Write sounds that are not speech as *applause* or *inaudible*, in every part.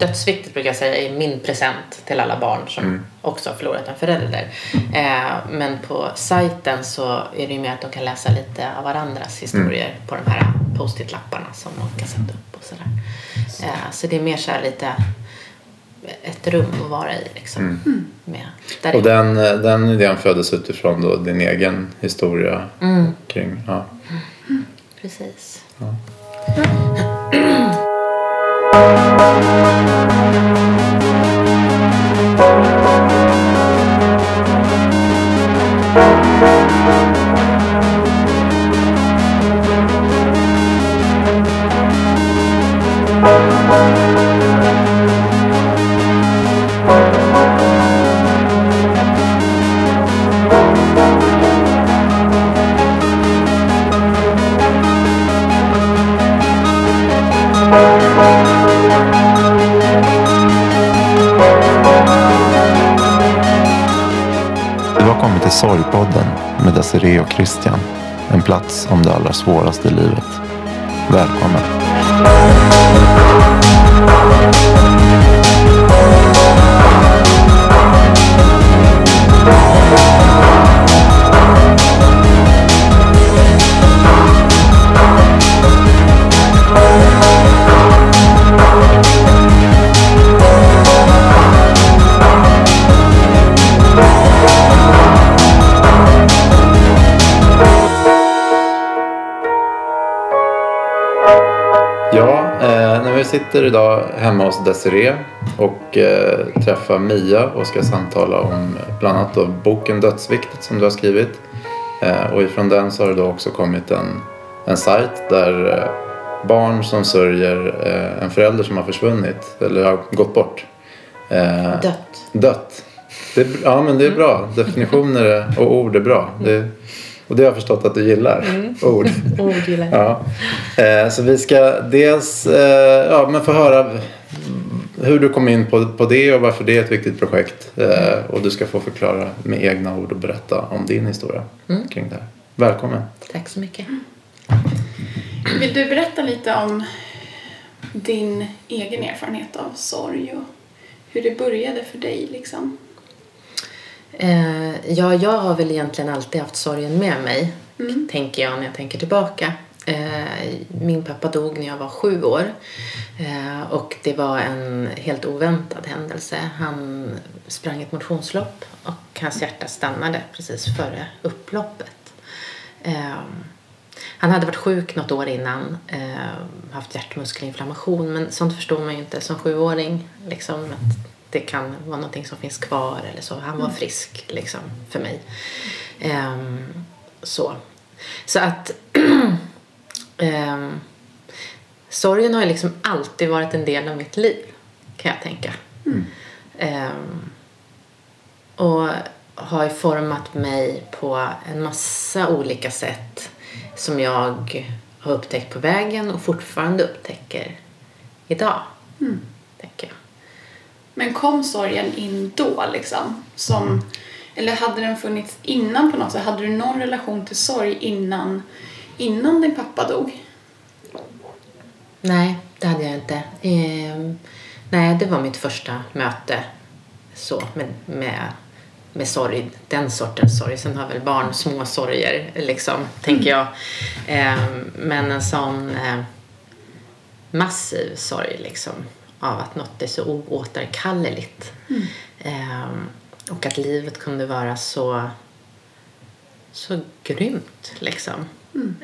Dödsviktigt brukar jag säga är min present till alla barn som Mm. också har förlorat en förälder. Eh, men på sajten så är det ju mer att de kan läsa lite av varandras historier på de här post-it-lapparna som man kan sätta upp och sådär. Eh, så det är mer så här lite ett rum att vara i liksom. Med, där Och det, den, den idén föddes utifrån då din egen historia mm, kring... Ja. precis. Du har kommit till Sorgpodden med Desiree och Christian. En plats om det allra svåraste i livet. Välkommen. Sitter idag hemma hos Desiree och eh, träffar Mia och ska samtala om bland annat då boken Dödsviktigt som du har skrivit. Eh, och ifrån den så har det då också kommit en, en sajt där eh, barn som sörjer eh, en förälder som har försvunnit eller har gått bort. Eh, Dött. Dött. Det är, ja men det är bra. Definitioner är- och ord är bra. Det, och det har jag förstått att du gillar. Ord. *laughs* Ord gillar jag. Ja. Eh, så vi ska dels eh, ja, men få höra hur du kom in på, på det och varför det är ett viktigt projekt. Eh, och du ska få förklara med egna ord och berätta om din historia Mm. kring det här. Välkommen. Tack så mycket. Vill du berätta lite om din egen erfarenhet av sorg och hur det började för dig liksom? Eh, ja, jag har väl egentligen alltid haft sorgen med mig, Mm. tänker jag när jag tänker tillbaka. Eh, min pappa dog när jag var sju år eh, och det var en helt oväntad händelse. Han sprang ett motionslopp och hans hjärta stannade precis före upploppet. Eh, han hade varit sjuk något år innan, eh, haft hjärtmuskelinflammation men sånt förstår man ju inte som sjuåring. Liksom, att det kan vara någonting som finns kvar eller så. Han var frisk liksom för mig. Ehm, så. Så att *clears throat* ehm, sorgen har ju liksom alltid varit en del av mitt liv kan jag tänka. Ehm, och har ju format mig på en massa olika sätt som jag har upptäckt på vägen och fortfarande upptäcker idag. Tänker jag. Men kom sorgen in då liksom? Som, eller hade den funnits innan på något sätt? Hade du någon relation till sorg innan, innan din pappa dog? Nej, det hade jag inte. Ehm, nej, det var mitt första möte så med, med, med sorg, den sortens sorg. Sen har väl barn små sorger, liksom, tänker jag. Ehm, men en sån eh, massiv sorg, liksom, av att något är så oåterkalleligt. Ehm, och att livet kunde vara så, så grymt, liksom.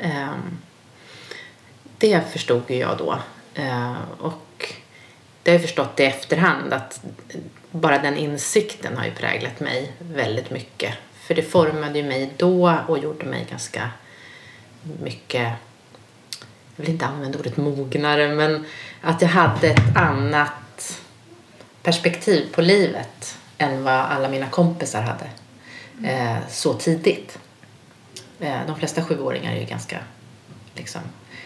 Ehm, det förstod ju jag då. Eh, och det har jag förstått i efterhand att bara den insikten har ju präglat mig väldigt mycket. För det formade ju mig då och gjorde mig ganska mycket, jag vill inte använda ordet mognare, men att jag hade ett annat perspektiv på livet än vad alla mina kompisar hade eh, så tidigt. Eh, de flesta sjuåringar är ju ganska liksom,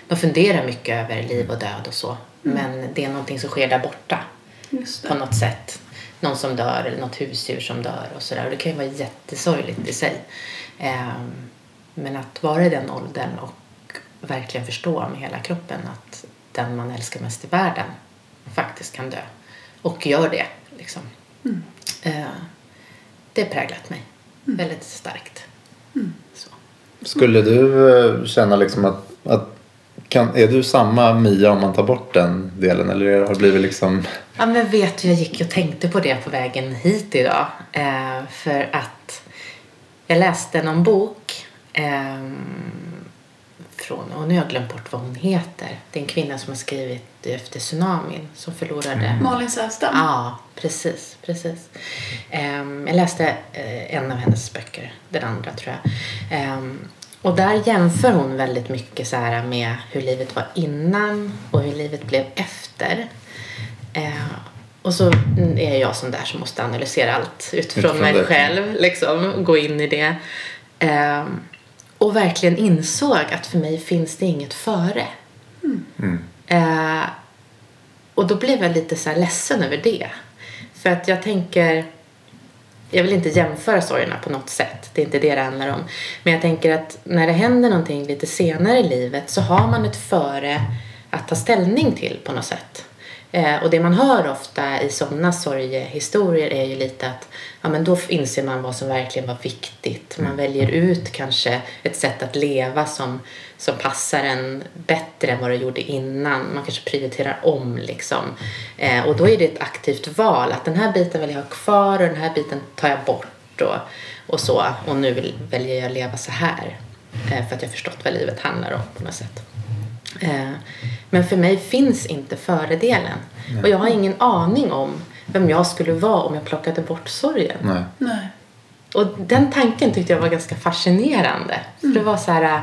de funderar mycket över liv och död och så. Men det är någonting som sker där borta på något sätt. Någon som dör eller något husdjur som dör och sådär. Och det kan ju vara jättesorgligt i sig. Ehm, men att vara i den åldern och verkligen förstå med hela kroppen att den man älskar mest i världen faktiskt kan dö. Och gör det. Liksom. Eh, det har präglat mig väldigt starkt. Så. Skulle du eh, känna liksom att, att kan, är du samma Mia om man tar bort den delen eller har det blivit liksom Ja, men vet du, jag gick och tänkte på det på vägen hit idag. Eh, för att jag läste någon bok eh, från, och nu har jag glömt bort vad hon heter. Det är en kvinna som har skrivit efter tsunamin som förlorade Malin Säfström. Ja, precis. precis. Ehm, jag läste eh, en av hennes böcker, den andra tror jag. Ehm, och där jämför hon väldigt mycket så här med hur livet var innan och hur livet blev efter. Ehm, och så är jag sån där som måste analysera allt utifrån, Utifrån mig det. själv. Liksom, gå in i det. Ehm, och verkligen insåg att för mig finns det inget före. Eh, och då blev jag lite så här ledsen över det. För att jag tänker, jag vill inte jämföra sorgerna på något sätt. Det är inte det det handlar om. Men jag tänker att när det händer någonting lite senare i livet så har man ett före att ta ställning till på något sätt. Eh, och det man hör ofta i sådana sorgehistorier är ju lite att ja, men då inser man vad som verkligen var viktigt. Man väljer ut kanske ett sätt att leva som, som passar en bättre än vad det gjorde innan. Man kanske prioriterar om liksom. Eh, och då är det ett aktivt val att den här biten vill jag ha kvar och den här biten tar jag bort och, och så. Och nu vill, väljer jag leva så här. Eh, för att jag förstått vad livet handlar om på något sätt. Eh, Men för mig finns inte föredelen. Och jag har ingen aning om vem jag skulle vara om jag plockade bort sorgen. nej. Nej. Och den tanken tyckte jag var ganska fascinerande. För det var så här,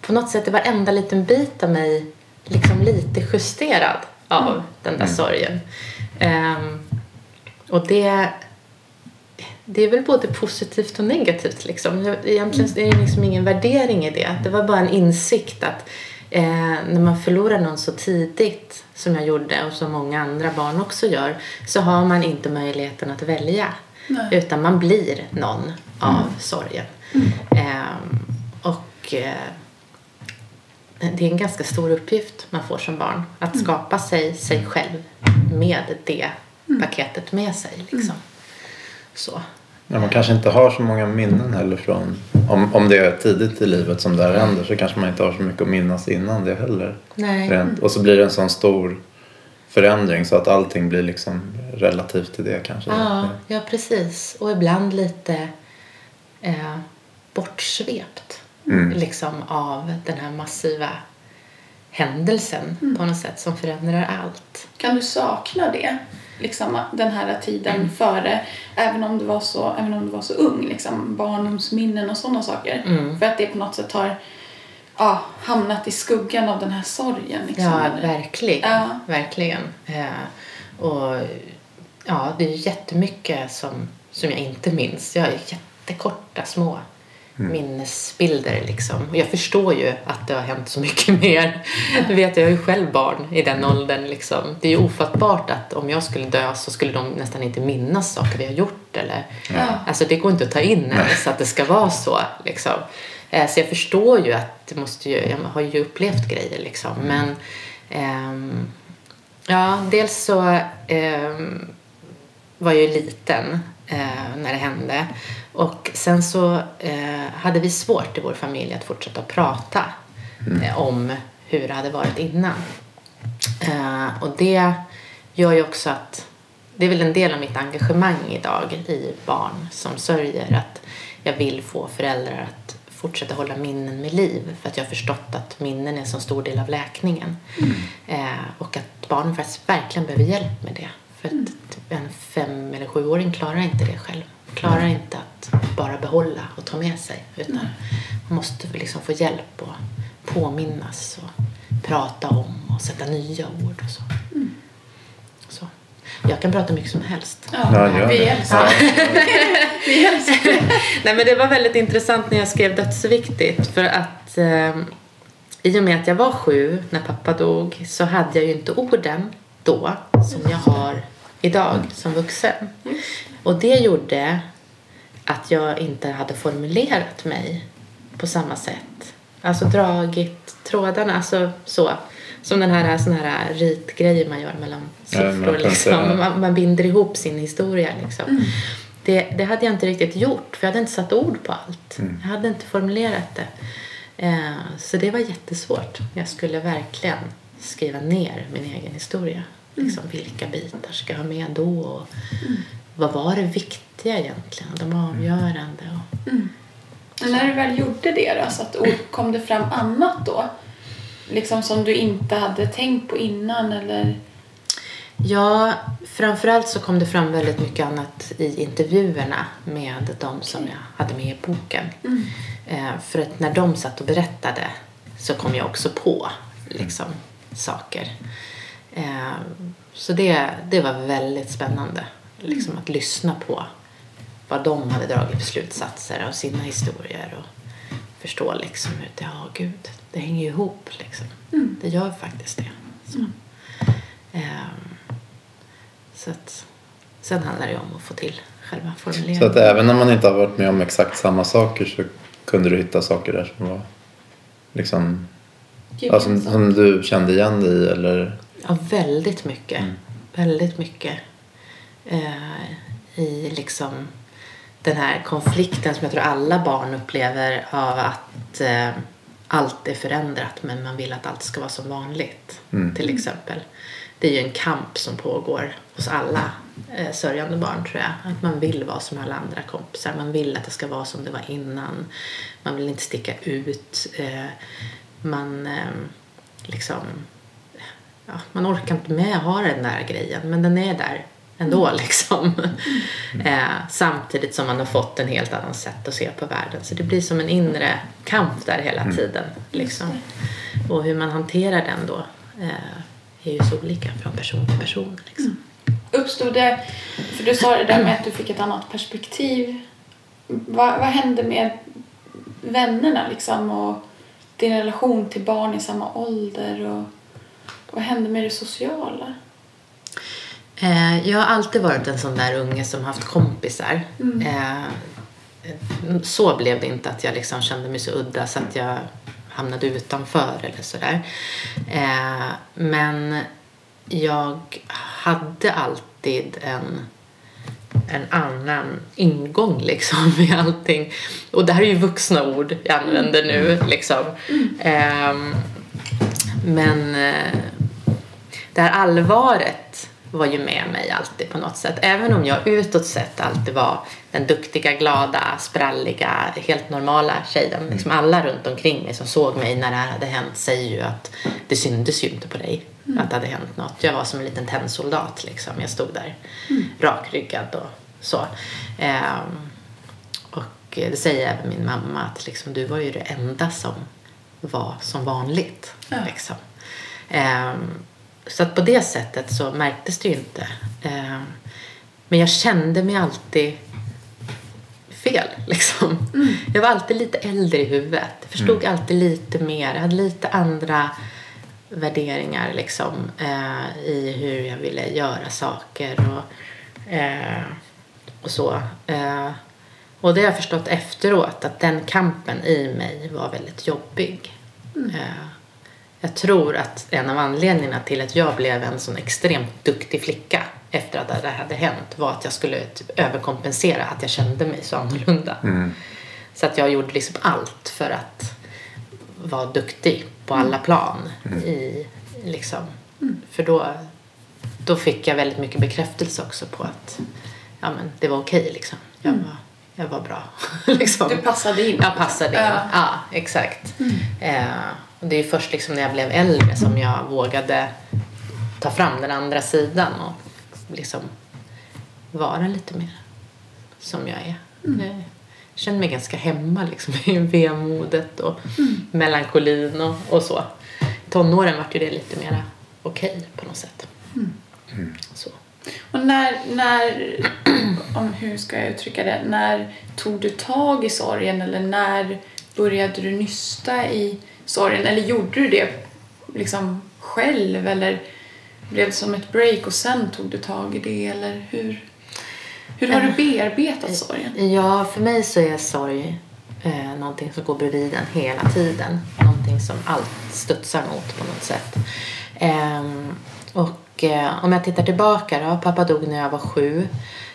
på något sätt, det var varenda liten bit av mig liksom lite justerad av den där sorgen. Ehm, och det, det är väl både positivt och negativt liksom. Egentligen är det liksom ingen värdering i det. Det var bara en insikt att eh, när man förlorar någon så tidigt som jag gjorde och som många andra barn också gör så har man inte möjligheten att välja. Nej. Utan man blir någon av sorgen. Ehm, och eh, det är en ganska stor uppgift man får som barn. Att skapa sig, sig själv med det paketet med sig. Liksom. Så. Ja, man kanske inte har så många minnen heller från om, om det är tidigt i livet som det här händer så kanske man inte har så mycket att minnas innan det heller. Nej. Rent, och så blir det en sån stor förändring så att allting blir liksom relativt till det kanske. Ja, ja, precis. Och ibland lite eh, bortsvept liksom, av den här massiva händelsen på något sätt som förändrar allt. Kan du sakna det? Liksom den här tiden Mm. före, även om du var så, även om du var så ung, liksom barndomsminnen och sådana saker. Mm. För att det på något sätt har ja, hamnat i skuggan av den här sorgen. Liksom, Ja, verkligen. Ja. Verkligen. Eh, och ja, det är jättemycket som, som jag inte minns. Jag har jättekorta små minnesbilder liksom. Jag förstår ju att det har hänt så mycket *laughs* mer. Du vet, jag är ju själv barn i den åldern liksom. Det är ju ofattbart att om jag skulle dö så skulle de nästan inte minnas saker vi har gjort eller Ja. Alltså det går inte att ta in ens att det ska vara så liksom. Eh, Så jag förstår ju att det måste ju, jag har ju upplevt grejer liksom. Men ehm, ja, dels så ehm, var jag ju liten eh, när det hände. Och sen så eh, hade vi svårt i vår familj att fortsätta prata eh, om hur det hade varit innan. Eh, och det gör ju också att det är väl en del av mitt engagemang idag i barn som sörjer att jag vill få föräldrar att fortsätta hålla minnen med liv för att jag har förstått att minnen är en så stor del av läkningen eh, och att barn faktiskt verkligen behöver hjälp med det för att typ en fem eller sjuåring klarar inte det själv klarar inte att bara behålla och ta med sig utan man måste liksom få hjälp och påminnas och prata om och sätta nya ord och så. så. Jag kan prata mycket som helst. Ja, Ja, vi det. älskar *laughs* Vi älskar *laughs* Nej, men det var väldigt intressant när jag skrev Dödsviktigt för att eh, i och med att jag var sju när pappa dog så hade jag ju inte orden då som jag har idag som vuxen. Och det gjorde att jag inte hade formulerat mig på samma sätt. Alltså dragit trådarna, alltså så. Som den här, sån här ritgrejer man gör mellan Ja, man siffror. kan liksom. man, man binder ihop sin historia. Liksom. Det, det hade jag inte riktigt gjort för jag hade inte satt ord på allt. Jag hade inte formulerat det. Eh, så det var jättesvårt. Jag skulle verkligen skriva ner min egen historia. Liksom, Vilka bitar ska jag ha med då? Och Vad var det viktiga egentligen? De avgörande? Och, Men när du väl gjorde det då, så att kom det fram annat då? Liksom som du inte hade tänkt på innan eller? Ja, framförallt så kom det fram väldigt mycket annat i intervjuerna med de som jag hade med i boken. Eh, för att när de satt och berättade så kom jag också på liksom, saker. Eh, så det, det var väldigt spännande liksom, att lyssna på vad de hade dragit för slutsatser av sina historier och förstå liksom hur, ja gud, det hänger ju ihop liksom. Det gör faktiskt det. Så. Ehm, så att, sen handlar det om att få till själva formuleringen. Så att även om man inte har varit med om exakt samma saker så kunde du hitta saker där som var liksom, ja, som, gemensamt? som du kände igen dig i eller Ja, väldigt mycket. Väldigt mycket. Eh, I liksom den här konflikten som jag tror alla barn upplever av att eh, allt är förändrat men man vill att allt ska vara som vanligt. Till exempel. Det är ju en kamp som pågår hos alla eh, sörjande barn tror jag. Att man vill vara som alla andra kompisar. Man vill att det ska vara som det var innan. Man vill inte sticka ut. Eh, man eh, liksom ja, man orkar inte med att ha den där grejen men den är där ändå liksom. *laughs* Eh, samtidigt som man har fått en helt annan sätt att se på världen. Så det blir som en inre kamp där hela tiden. Liksom. Och hur man hanterar den då eh, är ju så olika från person till person. Liksom. Uppstod det, för du sa det där med att du fick ett annat perspektiv. Vad, vad hände med vännerna liksom och din relation till barn i samma ålder och vad hände med det sociala? Eh, jag har alltid varit en sån där unge som haft kompisar. Eh, så blev det inte att jag liksom kände mig så udda så att jag hamnade utanför eller sådär. Eh, men jag hade alltid en, en annan ingång liksom *laughs* i allting. Och det här är ju vuxna ord jag använder nu liksom. Ehm, men det här allvaret var ju med mig alltid på något sätt. Även om jag utåt sett alltid var den duktiga, glada, spralliga, helt normala tjejen. Liksom alla runt omkring mig som såg mig när det här hade hänt säger ju att det syntes ju inte på dig att det hade hänt något. Jag var som en liten tennsoldat liksom. Jag stod där rakryggad och så. Ehm, och det säger även min mamma att liksom, du var ju det enda som var som vanligt. Ja. Liksom. Ehm, så att på det sättet så märktes det ju inte. Ehm, men jag kände mig alltid fel. *laughs* Liksom. Jag var alltid lite äldre i huvudet. Jag förstod alltid lite mer. Jag hade lite andra värderingar liksom, eh, i hur jag ville göra saker och, eh, och så. Eh, och det har jag förstått efteråt att den kampen i mig var väldigt jobbig. Eh, jag tror att en av anledningarna till att jag blev en sån extremt duktig flicka efter att det hade hänt var att jag skulle typ överkompensera att jag kände mig så annorlunda. Så att jag gjorde liksom allt för att vara duktig på alla plan. I, liksom. För då, då fick jag väldigt mycket bekräftelse också på att ja, men det var okej. liksom. jag, var, jag var bra. *laughs* liksom. Du passade in. Jag passade in. Ja. Ja, exakt. Eh, och det är först liksom när jag blev äldre som jag vågade ta fram den andra sidan och liksom vara lite mer som jag är. Jag känner mig ganska hemma liksom i vemodet och melankolin och, och så. I tonåren var ju det lite mer okej på något sätt. Så. Och när, när *clears throat* om, hur ska jag uttrycka det, när tog du tag i sorgen eller när började du nysta i sorgen eller gjorde du det liksom själv eller blev det som ett break och sen tog du tag i det eller hur, hur har du bearbetat sorgen? Ja, för mig så är sorg eh, någonting som går bredvid en hela tiden. Någonting som allt studsar mot på något sätt. Ehm, och eh, om jag tittar tillbaka då, pappa dog när jag var sju.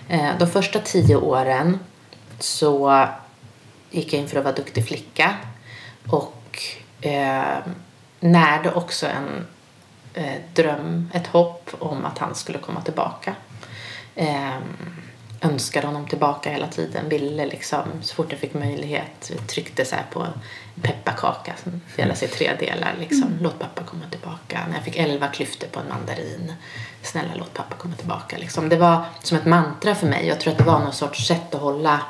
Eh, de första tio åren så gick jag in för att vara duktig flicka och eh, närde också en eh, dröm, ett hopp om att han skulle komma tillbaka. Eh, önskade honom tillbaka hela tiden, ville liksom så fort jag fick möjlighet tryckte så här på pepparkaka som delas i tre delar liksom. Låt pappa komma tillbaka. När jag fick elva klyftor på en mandarin. Snälla låt pappa komma tillbaka liksom. Det var som ett mantra för mig. Jag tror att det var någon sorts sätt att hålla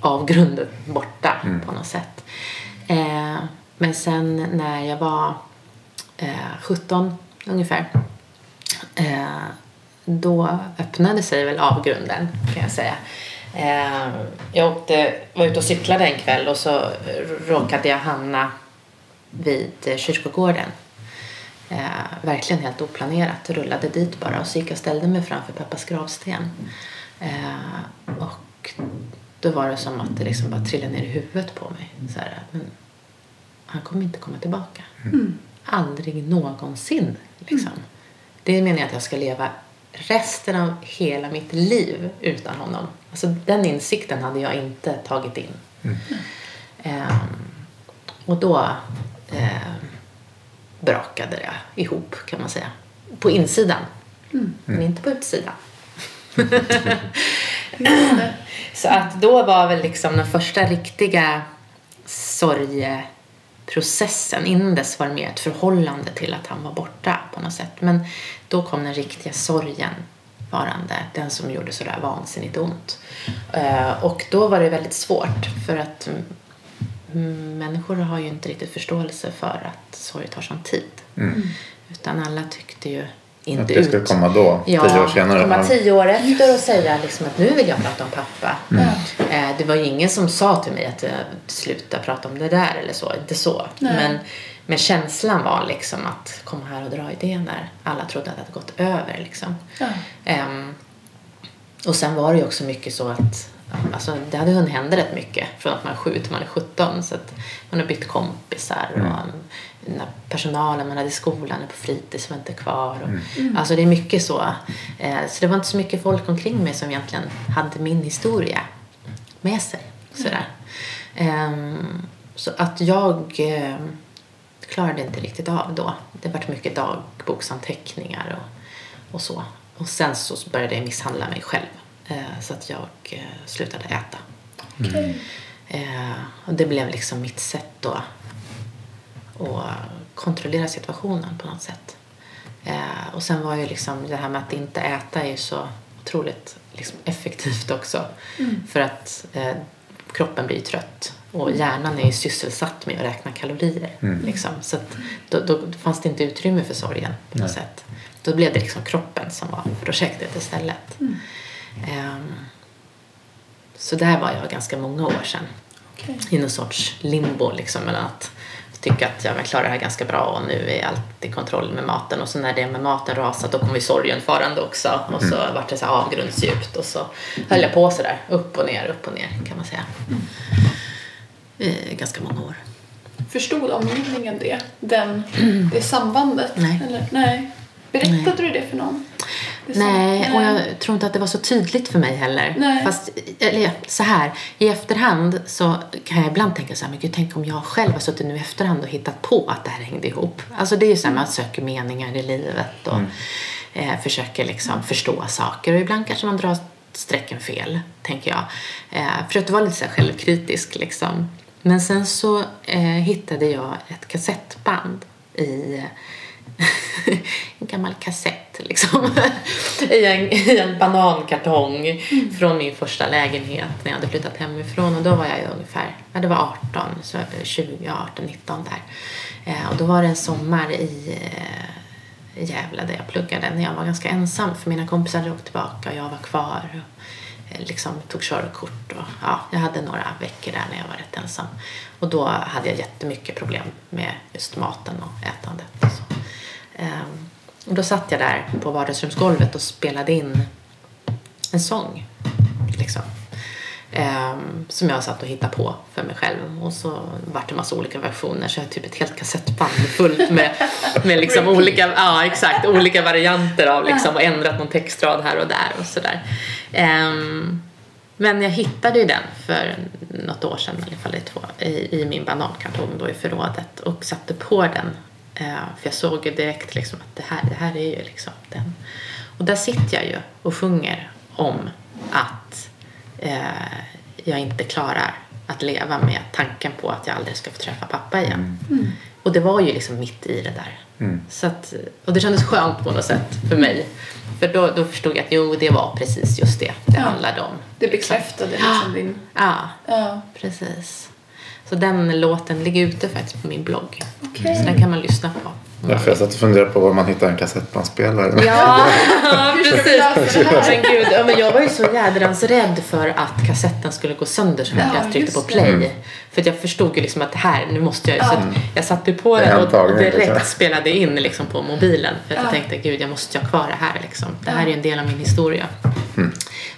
avgrunden borta på något sätt. Eh, men sen när jag var eh, 17 ungefär eh, då öppnade sig väl avgrunden kan jag säga. Eh, jag åkte, var ute och cyklade en kväll och så råkade jag hamna vid eh, kyrkogården. Eh, verkligen helt oplanerat. Rullade dit bara och så gick jag och ställde mig framför pappas gravsten. Eh, och då var det som att det liksom bara trillade ner i huvudet på mig. Så här, men han kommer inte komma tillbaka. Aldrig någonsin. Liksom. Det menar jag att jag ska leva resten av hela mitt liv utan honom. Alltså, den insikten hade jag inte tagit in. Ehm, och då ehm, brakade det ihop kan man säga. På insidan. Men inte på utsidan. *laughs* Så att då var väl liksom den första riktiga sorgeprocessen. Innan dess var det mer ett förhållande till att han var borta på något sätt. Men då kom den riktiga sorgen varande. Den som gjorde sådär vansinnigt ont. Eh, Och då var det väldigt svårt för att mm, människor har ju inte riktigt förståelse för att sorg tar sån tid. Utan alla tyckte ju inte Att det ska ut. komma då, Ja, tio år senare. komma tio år efter och säga liksom att nu vill jag prata om pappa. Eh, Det var ju ingen som sa till mig att jag sluta prata om det där eller så. Inte så. Nej. Men, men känslan var liksom att komma här och dra idén där. Alla trodde att det hade gått över liksom. Ja. Ehm, och sen var det ju också mycket så att alltså, det hade hunnit hända rätt mycket från att man är sju till man är 17. Så att man har bytt kompisar och um, när personalen man hade i skolan och på fritids var inte kvar. Och, Alltså det är mycket så. Eh, så det var inte så mycket folk omkring mig som egentligen hade min historia med sig. Sådär. Ehm, så att jag ehm, klarade inte riktigt av då. Det var mycket dagboksanteckningar och, och så. Och sen så började jag misshandla mig själv. Eh, så att jag eh, slutade äta. Eh, och det blev liksom mitt sätt då att kontrollera situationen på något sätt. Eh, och sen var ju liksom det här med att inte äta är ju så otroligt liksom effektivt också. För att eh, kroppen blir trött och hjärnan är ju sysselsatt med att räkna kalorier. Liksom. Så att då, då fanns det inte utrymme för sorgen på något sätt. Då blev det liksom kroppen som var projektet istället. Ehm, så där var jag ganska många år sedan Okej. i någon sorts limbo liksom mellan att tycka att ja, jag klarar det här ganska bra och nu är allt i kontroll med maten och så när det med maten rasat då kom ju sorgen farande också och så vart det så här avgrundsdjupt och så höll jag på sådär upp och ner, upp och ner kan man säga. I ganska många år. Förstod omgivningen det? Den, det sambandet? Nej. Eller, nej. Berättade du det för någon? Nej, och jag tror inte att det var så tydligt för mig heller. Nej. Fast, eller så här, i efterhand så kan jag ibland tänka så här, men gud, tänk om jag själv har suttit nu i efterhand och hittat på att det här hängde ihop. Alltså det är ju så här, man söker meningar i livet och eh, försöker liksom förstå saker. Och ibland kanske man drar strecken fel, tänker jag. Eh, försökte vara lite så här självkritisk liksom. Men sen så eh, hittade jag ett kassettband i *laughs* en gammal kassett liksom. *laughs* I, en, I en banankartong från min första lägenhet när jag hade flyttat hemifrån. Och då var jag ju ungefär, ja det var 18, så 20, ja, 18, 19 där. Eh, och då var det en sommar i eh, Gävle där jag pluggade när jag var ganska ensam för mina kompisar hade åkt tillbaka och jag var kvar. Och, eh, liksom tog körkort och ja, jag hade några veckor där när jag var rätt ensam. Och då hade jag jättemycket problem med just maten och ätandet. Och så. Ehm, och då satt jag där på vardagsrumsgolvet och spelade in en sång. Liksom. Ehm, som jag satt och hittade på för mig själv. Och så vart det massa olika versioner. Så jag har typ ett helt kassettband fullt med, med liksom olika, ja, exakt, olika varianter av liksom, och ändrat någon textrad här och där och sådär. Ehm, men jag hittade ju den för något år sedan, i alla fall i, två, i, i min banankartong då i förrådet och satte på den. Eh, för jag såg ju direkt liksom att det här, det här är ju liksom den. Och där sitter jag ju och sjunger om att eh, jag inte klarar att leva med tanken på att jag aldrig ska få träffa pappa igen. Och det var ju liksom mitt i det där. Så att, och det kändes skönt på något sätt för mig. För då, då förstod jag att jo, det var precis just det det Ja. handlade om. Det bekräftade liksom din... Ja, Ja, precis. Så den låten ligger ute faktiskt på min blogg. okej. Så den kan man lyssna på. Därför jag satt och funderade på var man hittar en kassettbandspelare. Ja, *laughs* *laughs* precis. Men gud, ja, men jag var ju så jädrans rädd för att kassetten skulle gå sönder så fort Ja, jag tryckte på play. För att jag förstod ju liksom att det här, nu måste jag ju. Så att jag satte på den och direkt liksom. spelade in liksom på mobilen. För att Ja. jag tänkte, gud jag måste ju ha kvar det här liksom. Det här Ja. är ju en del av min historia.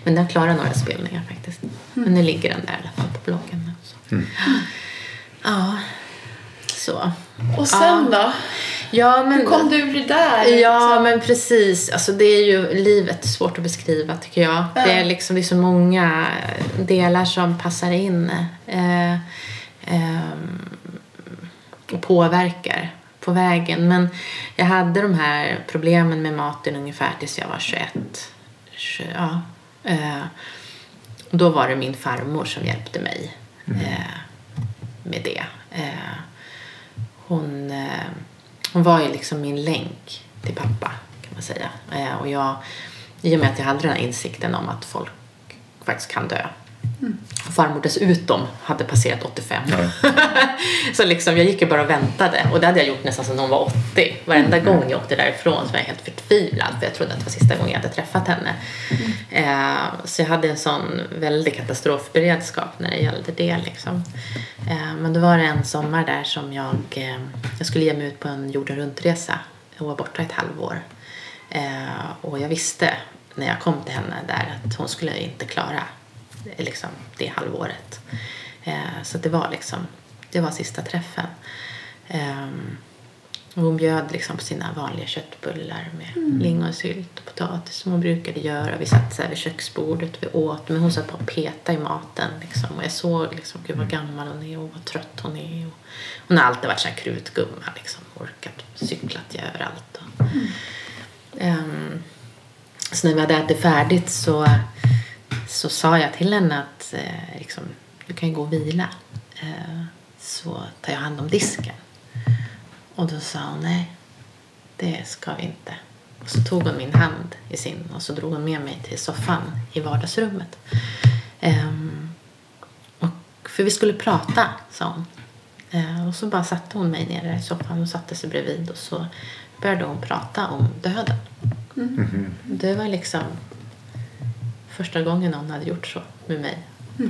Men den klarar några spelningar faktiskt. Men nu ligger den där i alla fall på bloggen. Så. Ja, så. Och sen då? Ja, men... Hur kom du ur det där? Ja, liksom? men precis. Alltså, det är ju livet svårt att beskriva tycker jag. Ja. Det, är liksom, det är så många delar som passar in eh, ehm, och påverkar på vägen. Men jag hade de här problemen med maten ungefär tills jag var 21. 20, ja. eh, och då var det min farmor som hjälpte mig eh, med det. Eh, hon, eh, hon var ju liksom min länk till pappa kan man säga. Eh, och jag, I och med att jag hade den här insikten om att folk faktiskt kan dö. Och farmor dessutom hade passerat 85. *laughs* så liksom, jag gick ju bara och väntade. Och det hade jag gjort nästan sedan hon var 80. Varenda gång jag åkte därifrån så var jag helt förtvivlad. För jag trodde att det var sista gången jag hade träffat henne. Eh, så jag hade en sån väldig katastrofberedskap när det gällde det. Liksom. Eh, men då var det en sommar där som jag, eh, jag skulle ge mig ut på en jorden runt-resa. Jag var borta ett halvår. Eh, och jag visste när jag kom till henne där att hon skulle inte klara liksom, det halvåret. Eh, så det var liksom, det var sista träffen. Och hon bjöd liksom på sina vanliga köttbullar med lingonsylt och potatis som hon brukade göra. Vi satt så här vid köksbordet, vi åt, men hon satt bara och petade i maten. Liksom. Och jag såg liksom, gud vad gammal hon är och vad trött hon är. Och hon har alltid varit så här krutgumma, liksom, orkat cyklat överallt. Och, Ehm, så när vi hade ätit färdigt så, så sa jag till henne att eh, liksom, du kan ju gå och vila. Eh, så tar jag hand om disken. Och då sa hon nej, det ska vi inte. Och så tog hon min hand i sin och så drog hon med mig till soffan i vardagsrummet. Ehm, och, för vi skulle prata, sa hon. Eh, och så bara satte hon mig ner i soffan och satte sig bredvid och så började hon prata om döden. Det var liksom första gången någon hade gjort så med mig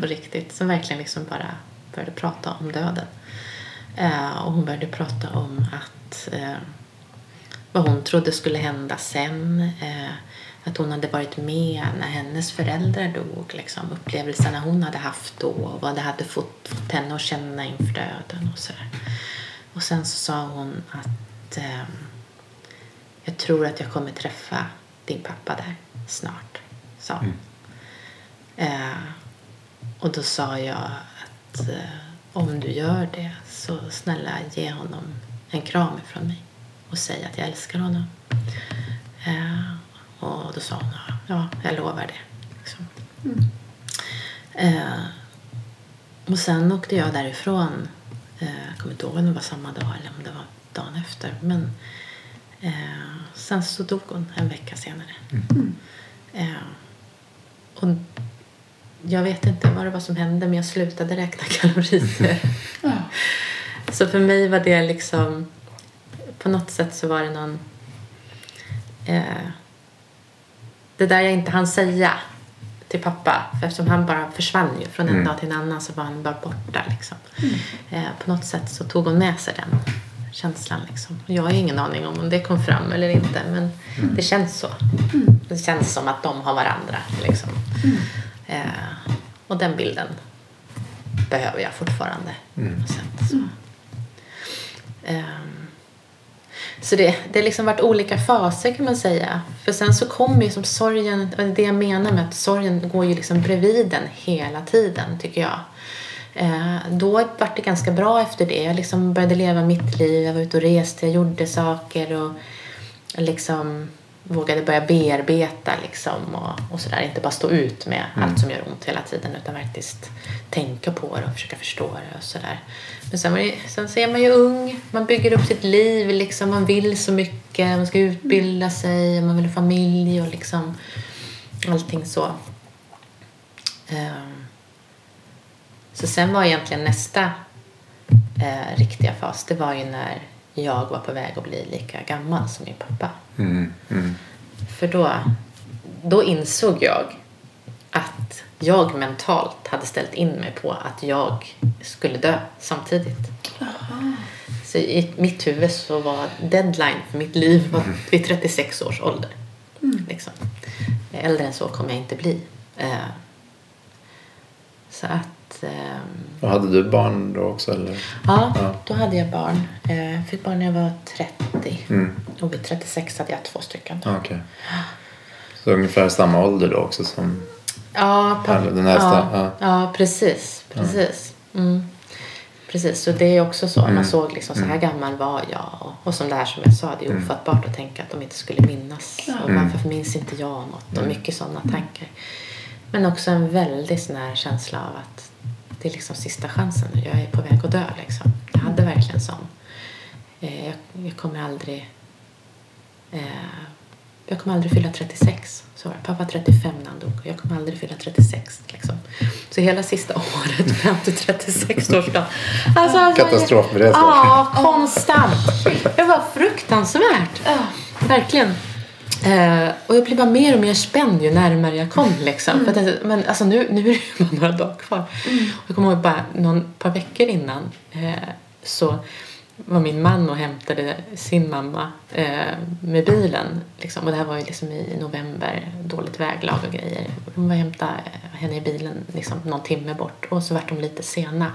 på riktigt. Som verkligen liksom bara började prata om döden. Eh, och hon började prata om att eh, vad hon trodde skulle hända sen. Eh, att hon hade varit med när hennes föräldrar dog. Liksom, upplevelserna hon hade haft då och vad det hade fått, fått henne att känna inför döden och sådär. Och sen så sa hon att ehm, jag tror att jag kommer träffa din pappa där snart, sa hon. Eh, och då sa jag att eh, om du gör det så snälla ge honom en kram ifrån mig och säg att jag älskar honom. Eh, och då sa hon ja, jag lovar det. Liksom. Eh, och sen åkte jag därifrån. Eh, jag kommer inte ihåg om det var samma dag eller om det var dagen efter. Men eh, sen så dog hon en vecka senare. Eh, och jag vet inte vad det var som hände men jag slutade räkna *laughs* kalorier. Ja. Så för mig var det liksom på något sätt så var det någon eh, det där jag inte hann säga till pappa för eftersom han bara försvann ju från en dag till en annan så var han bara borta liksom. Eh, på något sätt så tog hon med sig den känslan liksom. Jag har ingen aning om om det kom fram eller inte men det känns så. Det känns som att de har varandra liksom. Eh, Och den bilden behöver jag fortfarande. sätt, så. Ehm, så det, det har liksom varit olika faser kan man säga. För sen så kommer ju som sorgen, det jag menar med att sorgen går ju liksom bredvid den hela tiden tycker jag. Eh, då var det ganska bra efter det. Jag liksom började leva mitt liv, jag var ute och reste, jag gjorde saker och liksom vågade börja bearbeta liksom och, och sådär. Inte bara stå ut med allt som gör ont hela tiden utan faktiskt tänka på det och försöka förstå det och sådär. Men sen, det, sen så är man ju ung, man bygger upp sitt liv liksom, man vill så mycket, man ska utbilda sig, man vill ha familj och liksom allting så. Ehm, så sen var egentligen nästa eh, riktiga fas, det var ju när jag var på väg att bli lika gammal som min pappa. Mm, mm, För då, då insåg jag att jag mentalt hade ställt in mig på att jag skulle dö samtidigt. Så i mitt huvud så var deadline för mitt liv var vid 36 års ålder. Liksom. Äldre än så kommer jag inte bli. Eh, så att... ehm, Och hade du barn då också? Eller? Ja, Ja. då hade jag barn. Eh, Jag fick barn när jag var 30. Mm. Och vid 36 hade jag två stycken. Ja, Okej. Så ungefär samma ålder då också som... Ja, Eller den äldsta, ja, ja. ja. precis. precis. Mm. Precis, så det är också så. Mm. Man såg liksom så här gammal var jag. Och, och som det här som jag sa, det är ofattbart att tänka att de inte skulle minnas. Och Mm. varför minns inte jag något? Och mycket sådana tankar. Men också en väldigt sån här känsla av att det är liksom sista chansen. nu. Jag är på väg att dö liksom. Jag hade verkligen sån. Eh, jag, jag kommer aldrig... Eh, jag kommer aldrig fylla 36. Så var. Pappa var 35 när han dog och jag kommer aldrig fylla 36. Liksom. Så hela sista *laughs* året fram till 36 årsdag. Alltså, alltså, Katastrofberedskap. Ja, konstant. Det var fruktansvärt. Verkligen. Eh, och jag blev bara mer och mer spänd ju närmare jag kom. Liksom. För att, jag- men alltså, nu, nu är det ju *laughs* bara några dagar kvar. Och jag kommer ihåg bara någon par veckor innan eh, så var min man och hämtade sin mamma eh, med bilen. Liksom. Och det här var ju liksom i november, dåligt väglag och grejer. De var och hämtade henne i bilen liksom, någon timme bort och så vart de lite sena.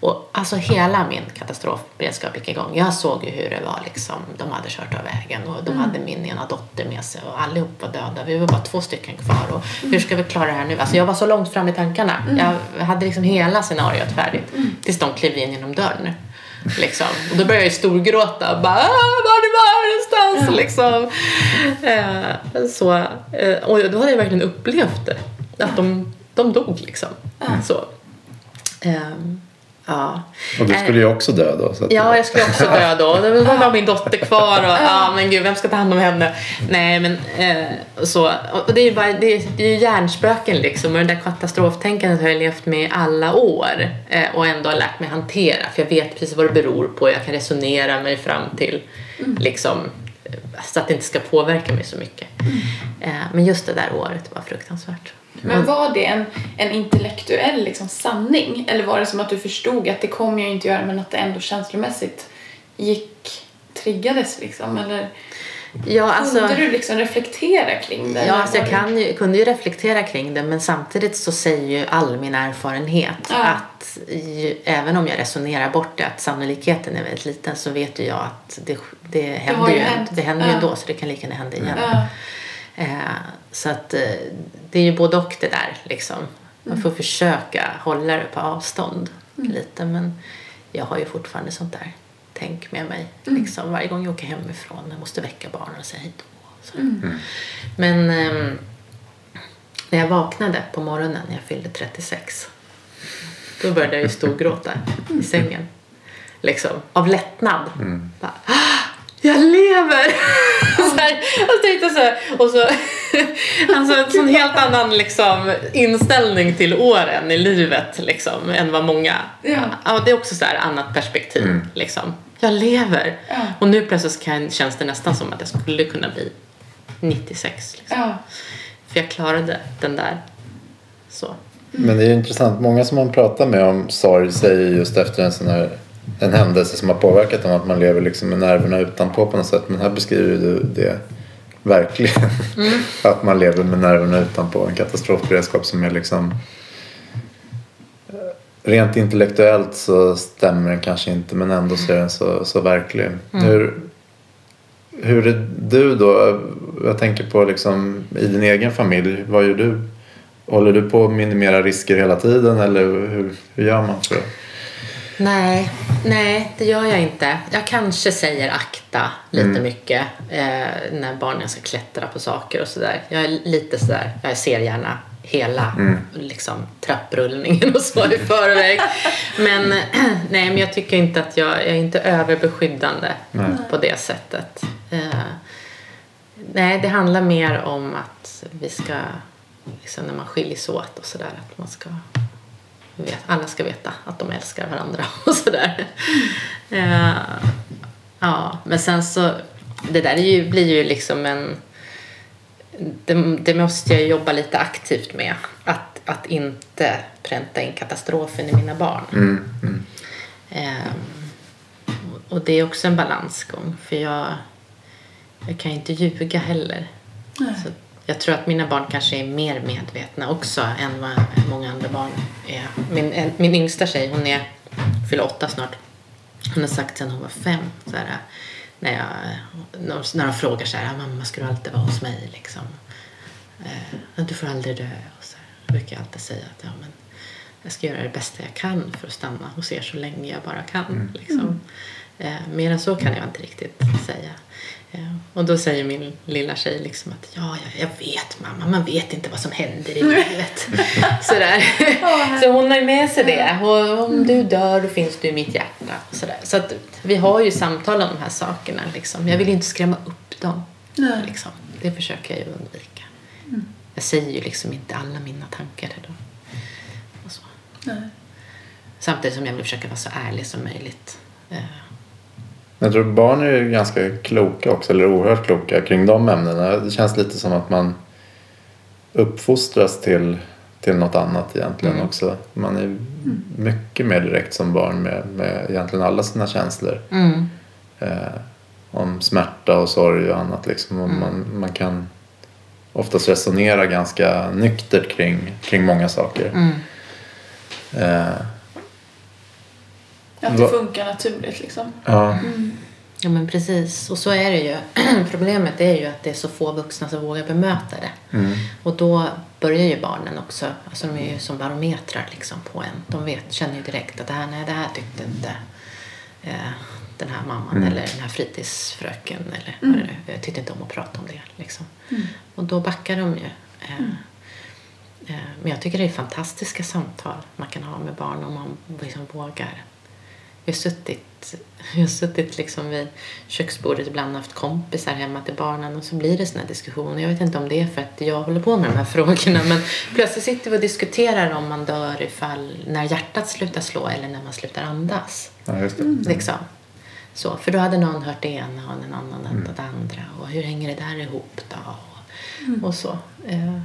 Och alltså hela min katastrofberedskap gick igång. Jag såg ju hur det var liksom. De hade kört av vägen och de hade min ena dotter med sig och allihop var döda. Vi var bara två stycken kvar och hur ska vi klara det här nu? Alltså jag var så långt fram i tankarna. Jag hade liksom hela scenariot färdigt tills de klev in genom dörren. Liksom. Och då började jag ju storgråta. Bara, "Ah, var det var någonstans? Liksom. Eh, så, eh, och då hade jag verkligen upplevt det. Att de, de dog liksom. Så. Ja. Och du skulle ju också dö då. Så att Ja, jag skulle också dö då. Det var bara min dotter kvar och ja, men gud, vem ska ta hand om henne? Nej, men eh, så. Och det är ju bara, det är, det är ju hjärnspöken liksom. Och det där katastroftänkandet har jag levt med i alla år eh, och ändå har lärt mig hantera. För jag vet precis vad det beror på. Jag kan resonera mig fram till liksom eh, så att det inte ska påverka mig så mycket. Eh, men just det där året var fruktansvärt. Men var det en, en intellektuell liksom, sanning? Eller var det som att du förstod att det kommer jag inte göra men att det ändå känslomässigt gick, triggades liksom? Eller Ja, alltså, kunde du liksom reflektera kring det? Ja, alltså jag det- kan ju, kunde ju reflektera kring det men samtidigt så säger ju all min erfarenhet Ja. att ju, även om jag resonerar bort det att sannolikheten är väldigt liten så vet ju jag att det, det händer, har ju ju, det händer ju Ja. ändå så det kan lika gärna hända igen. Ja. Eh, så att eh, det är ju både och det där liksom. Man Mm. får försöka hålla det på avstånd lite men jag har ju fortfarande sånt där tänk med mig. Mm. Liksom, varje gång jag åker hemifrån jag måste väcka barnen och säga hej då. Så. Mm. Men ehm, när jag vaknade på morgonen när jag fyllde 36 då började jag ju storgråta i sängen. Liksom, av lättnad. Bara, "Ah, jag lever! *laughs* så här, och så tänkte så här, och så, *laughs* alltså en sån helt annan liksom, inställning till åren i livet liksom, än vad många... Ja. Ja, det är också så här annat perspektiv. Liksom. Jag lever! Ja. Och nu plötsligt kan, känns det nästan som att jag skulle kunna bli 96. Liksom. Ja. För jag klarade den där. Så. Men det är ju intressant. Många som man pratar med om sorg säger just efter en sån här en händelse som har påverkat dem att man lever liksom med nerverna utanpå på något sätt. Men här beskriver du det verkligen. *laughs* att man lever med nerverna utanpå. En katastrofberedskap som är liksom rent intellektuellt så stämmer den kanske inte men ändå så är den så, så verklig. Mm. Hur, hur är du då? Jag tänker på liksom i din egen familj. Vad gör du? Håller du på att minimera risker hela tiden eller hur, hur gör man för att... Nej, nej, det gör jag inte. Jag kanske säger akta lite Mm. mycket eh, när barnen ska klättra på saker och sådär. Jag är lite sådär, jag ser gärna hela Mm. liksom, trapprullningen och så i förväg. Men *clears throat* nej, men jag tycker inte att jag, jag är inte överbeskyddande Nej. på det sättet. Eh, nej, det handlar mer om att vi ska, liksom, när man skiljs åt och sådär, att man ska vet, alla ska veta att de älskar varandra *laughs* och sådär. Eh, ja, men sen så, det där är ju, blir ju liksom en, det, det måste jag jobba lite aktivt med. Att, att inte pränta in katastrofen i mina barn. Mm, mm. Ehm, och det är också en balansgång för jag, jag kan ju inte ljuga heller. Nej. Så jag tror att mina barn kanske är mer medvetna också än vad många andra barn är. Min, min yngsta tjej, hon är fyller åtta snart. Hon har sagt sedan hon var fem så här, när, jag, när, de, frågar så här, mamma ska du alltid vara hos mig liksom? Eh, du får aldrig dö. Och så här. Brukar jag alltid säga att ja, men jag ska göra det bästa jag kan för att stanna hos er så länge jag bara kan. Liksom. Eh, mer än så kan jag inte riktigt säga. Eh, och då säger min lilla tjej liksom att ja, jag, jag vet mamma, man vet inte vad som händer i livet. *laughs* Sådär. så hon har ju med sig det. Och om du dör då finns du i mitt hjärta. Sådär. Så att vi har ju samtal om de här sakerna. Liksom. Jag vill ju inte skrämma upp dem. Nej. Liksom. Det försöker jag ju undvika. Jag säger ju liksom inte alla mina tankar till dem. Och så. Nej. Samtidigt som jag vill försöka vara så ärlig som möjligt. Eh, Jag tror barn är ju ganska kloka också, eller oerhört kloka kring de ämnena. Det känns lite som att man uppfostras till, till något annat egentligen Mm. också. Man är mycket mer direkt som barn med, med egentligen alla sina känslor. Mm. Eh, om smärta och sorg och annat liksom. Och Mm. man, man kan oftast resonera ganska nyktert kring, kring många saker. Mm. Eh, Att det funkar naturligt liksom. ja. Ja men precis. Och så är det ju. *clears throat* Problemet är ju att det är så få vuxna som vågar bemöta det. Mm. Och då börjar ju barnen också, alltså de är ju som barometrar liksom på en. De vet, känner ju direkt att det här, nej det här tyckte inte eh, den här mamman Mm. eller den här fritidsfröken eller vad det nu Jag tyckte inte om att prata om det liksom. Och då backar de ju. Eh, eh, men jag tycker det är fantastiska samtal man kan ha med barn om man liksom vågar. Vi har suttit, *laughs* vi har suttit liksom vid köksbordet ibland och haft kompisar hemma till barnen och så blir det såna diskussioner. Jag vet inte om det är för att jag håller på med de här *laughs* frågorna men plötsligt sitter vi och diskuterar om man dör ifall när hjärtat slutar slå eller när man slutar andas. ja, just det. Liksom. Så, för då hade någon hört det ena och en annan hört det andra. Och hur hänger det där ihop då? Och, och så. Eh,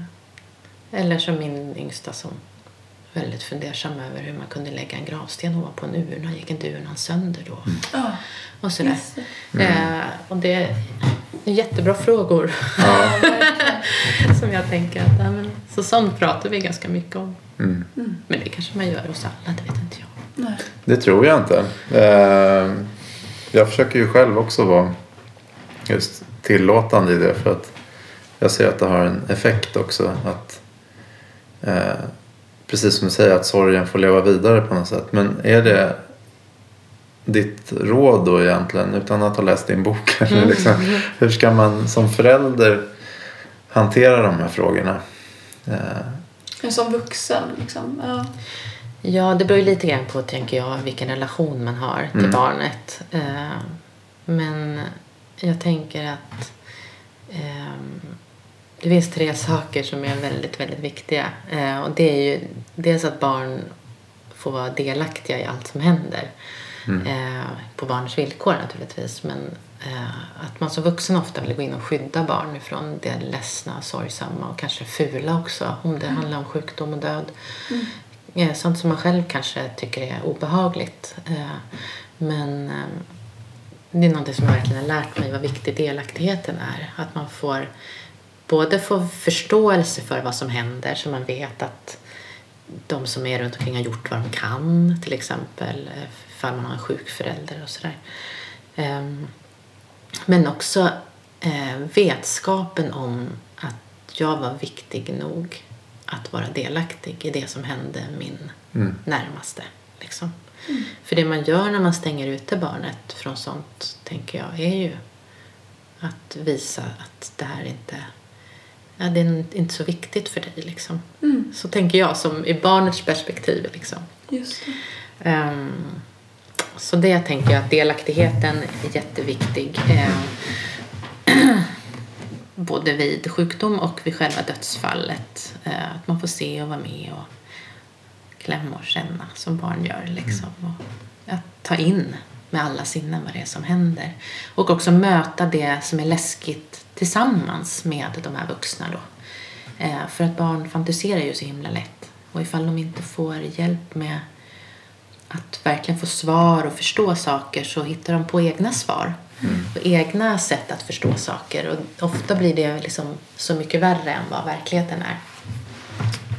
eller som min yngsta som väldigt fundersam över hur man kunde lägga en gravsten ovanpå en urna. Gick inte urnan sönder då? Ja, Och sådär. just det. Eh, och det är jättebra frågor. *laughs* som jag tänker att, ja, men, så sånt pratar vi ganska mycket om. Mm. Men det kanske man gör hos alla, det vet inte jag. Nej. Det tror jag inte. Eh, jag försöker ju själv också vara just tillåtande i det för att jag ser att det har en effekt också. Att, eh, precis som du säger, att sorgen får leva vidare på något sätt. Men är det ditt råd då egentligen, utan att ha läst din bok? *laughs* Eller liksom, hur ska man som förälder hantera de här frågorna? Eh, som vuxen liksom. Ja. Ja, det beror ju lite grann på, tänker jag, vilken relation man har till Mm. barnet. Eh, men jag tänker att ehm, det finns tre saker som är väldigt, väldigt viktiga. Eh, och det är ju dels att barn får vara delaktiga i allt som händer. Eh, på barnets villkor naturligtvis. Men eh, att man som vuxen ofta vill gå in och skydda barn ifrån det ledsna, sorgsamma och kanske fula också. Om det handlar om sjukdom och död. Eh, Sånt som man själv kanske tycker är obehagligt. Eh, Men eh, det är något som jag verkligen har lärt mig vad viktig delaktigheten är. Att man får både få förståelse för vad som händer så man vet att de som är runt omkring har gjort vad de kan till exempel. eh, Ifall man har en sjuk förälder och sådär. Ehm, men också eh, vetskapen om att jag var viktig nog att vara delaktig i det som hände min Mm. närmaste. Liksom. För det man gör när man stänger ute barnet från sånt, tänker jag, är ju att visa att det här inte ja, det är inte så viktigt för dig. Liksom. Mm. Så tänker jag, som i barnets perspektiv. Liksom. Just det. Ehm, så det tänker jag att delaktigheten är jätteviktig. Ehm, *clears throat* både vid sjukdom och vid själva dödsfallet. Eh, att man får se och vara med och klämma och känna som barn gör. Liksom. Och att ta in med alla sinnen vad det är som händer. Och också möta det som är läskigt tillsammans med de här vuxna. Då. Eh, för att barn fantiserar ju så himla lätt. Och ifall de inte får hjälp med att verkligen få svar och förstå saker så hittar de på egna svar. Och egna sätt att förstå saker. Och ofta blir det liksom så mycket värre än vad verkligheten är.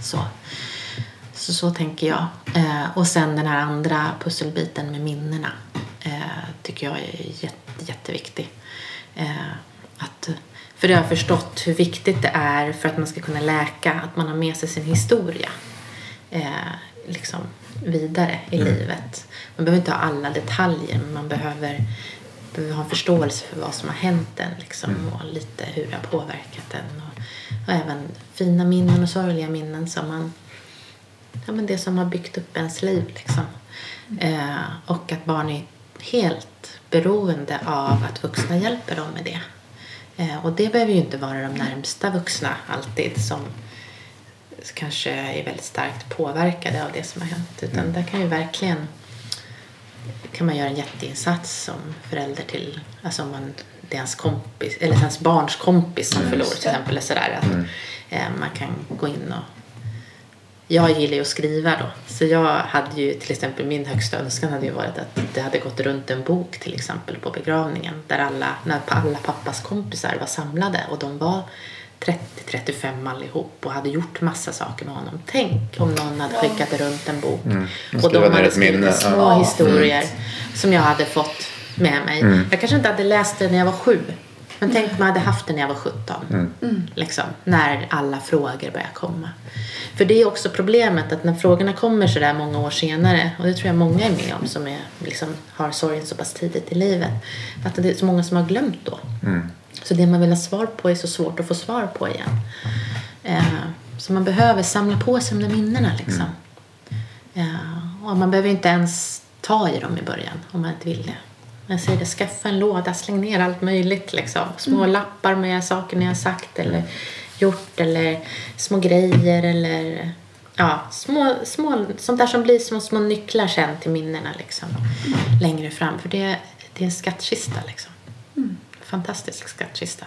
Så, så, så tänker jag. Eh, och sen den här andra pusselbiten med minnena eh, tycker jag är jätte, jätteviktig. Eh, att, för det har jag förstått hur viktigt det är för att man ska kunna läka att man har med sig sin historia eh, liksom vidare i livet. Man behöver inte ha alla detaljer men man behöver, behöver ha en förståelse för vad som har hänt en liksom, och lite hur det har påverkat en. Och, och även fina minnen och sorgliga minnen som man ja, men det som har byggt upp ens liv. Liksom. Eh, och att barn är helt beroende av att vuxna hjälper dem med det. Eh, och det behöver ju inte vara de närmsta vuxna alltid som kanske är väldigt starkt påverkade av det som har hänt. Utan där kan ju verkligen kan man göra en jätteinsats som förälder till, alltså om man, det är ens kompis, eller ens barns kompis som förlorar till exempel. Sådär, att, eh, man kan gå in och jag gillar ju att skriva då. Så jag hade ju till exempel min högsta önskan hade ju varit att det hade gått runt en bok till exempel på begravningen. Där alla, när alla pappas kompisar var samlade och de var 30-35 allihop och hade gjort massa saker med honom. Tänk om någon hade skickat runt en bok. Och Och de hade ett minne. skrivit små Ja. historier som jag hade fått med mig. Jag kanske inte hade läst det när jag var sju. Men tänk om jag hade haft det när jag var 17. Liksom, när alla frågor börjar komma. För det är också problemet att när frågorna kommer så där många år senare och det tror jag många är med om som är, liksom, har sorgen så pass tidigt i livet. Att det är så många som har glömt då. Så det man vill ha svar på är så svårt att få svar på igen. Eh, så man behöver samla på sig de där minnena liksom. Eh, och man behöver inte ens ta i dem i början om man inte vill det. Jag säger det, skaffa en låda, släng ner allt möjligt liksom. Små lappar med saker ni har sagt eller gjort eller små grejer eller ja, små, små, sånt där som blir små, små nycklar sen till minnena liksom. Längre fram, för det, det är en skattkista liksom. Fantastisk skattkista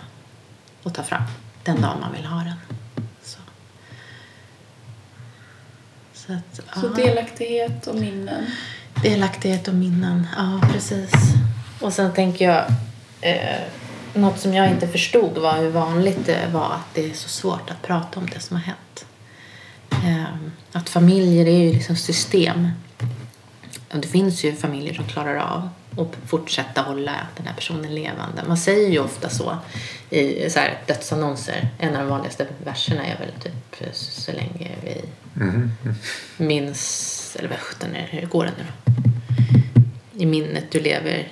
att ta fram den dagen man vill ha den. Så, så, att, Så delaktighet och minnen. Delaktighet och minnen, ja precis. Och sen tänker jag, eh, något som jag inte förstod var hur vanligt det var att det är så svårt att prata om det som har hänt. Eh, att familjer är ju liksom system. Och det finns ju familjer som klarar av att fortsätta hålla den här personen levande. Man säger ju ofta så i så här dödsannonser. En av de vanligaste verserna är väl typ så länge vi minns, eller vad sjutton är det, hur går det nu då? I minnet du lever,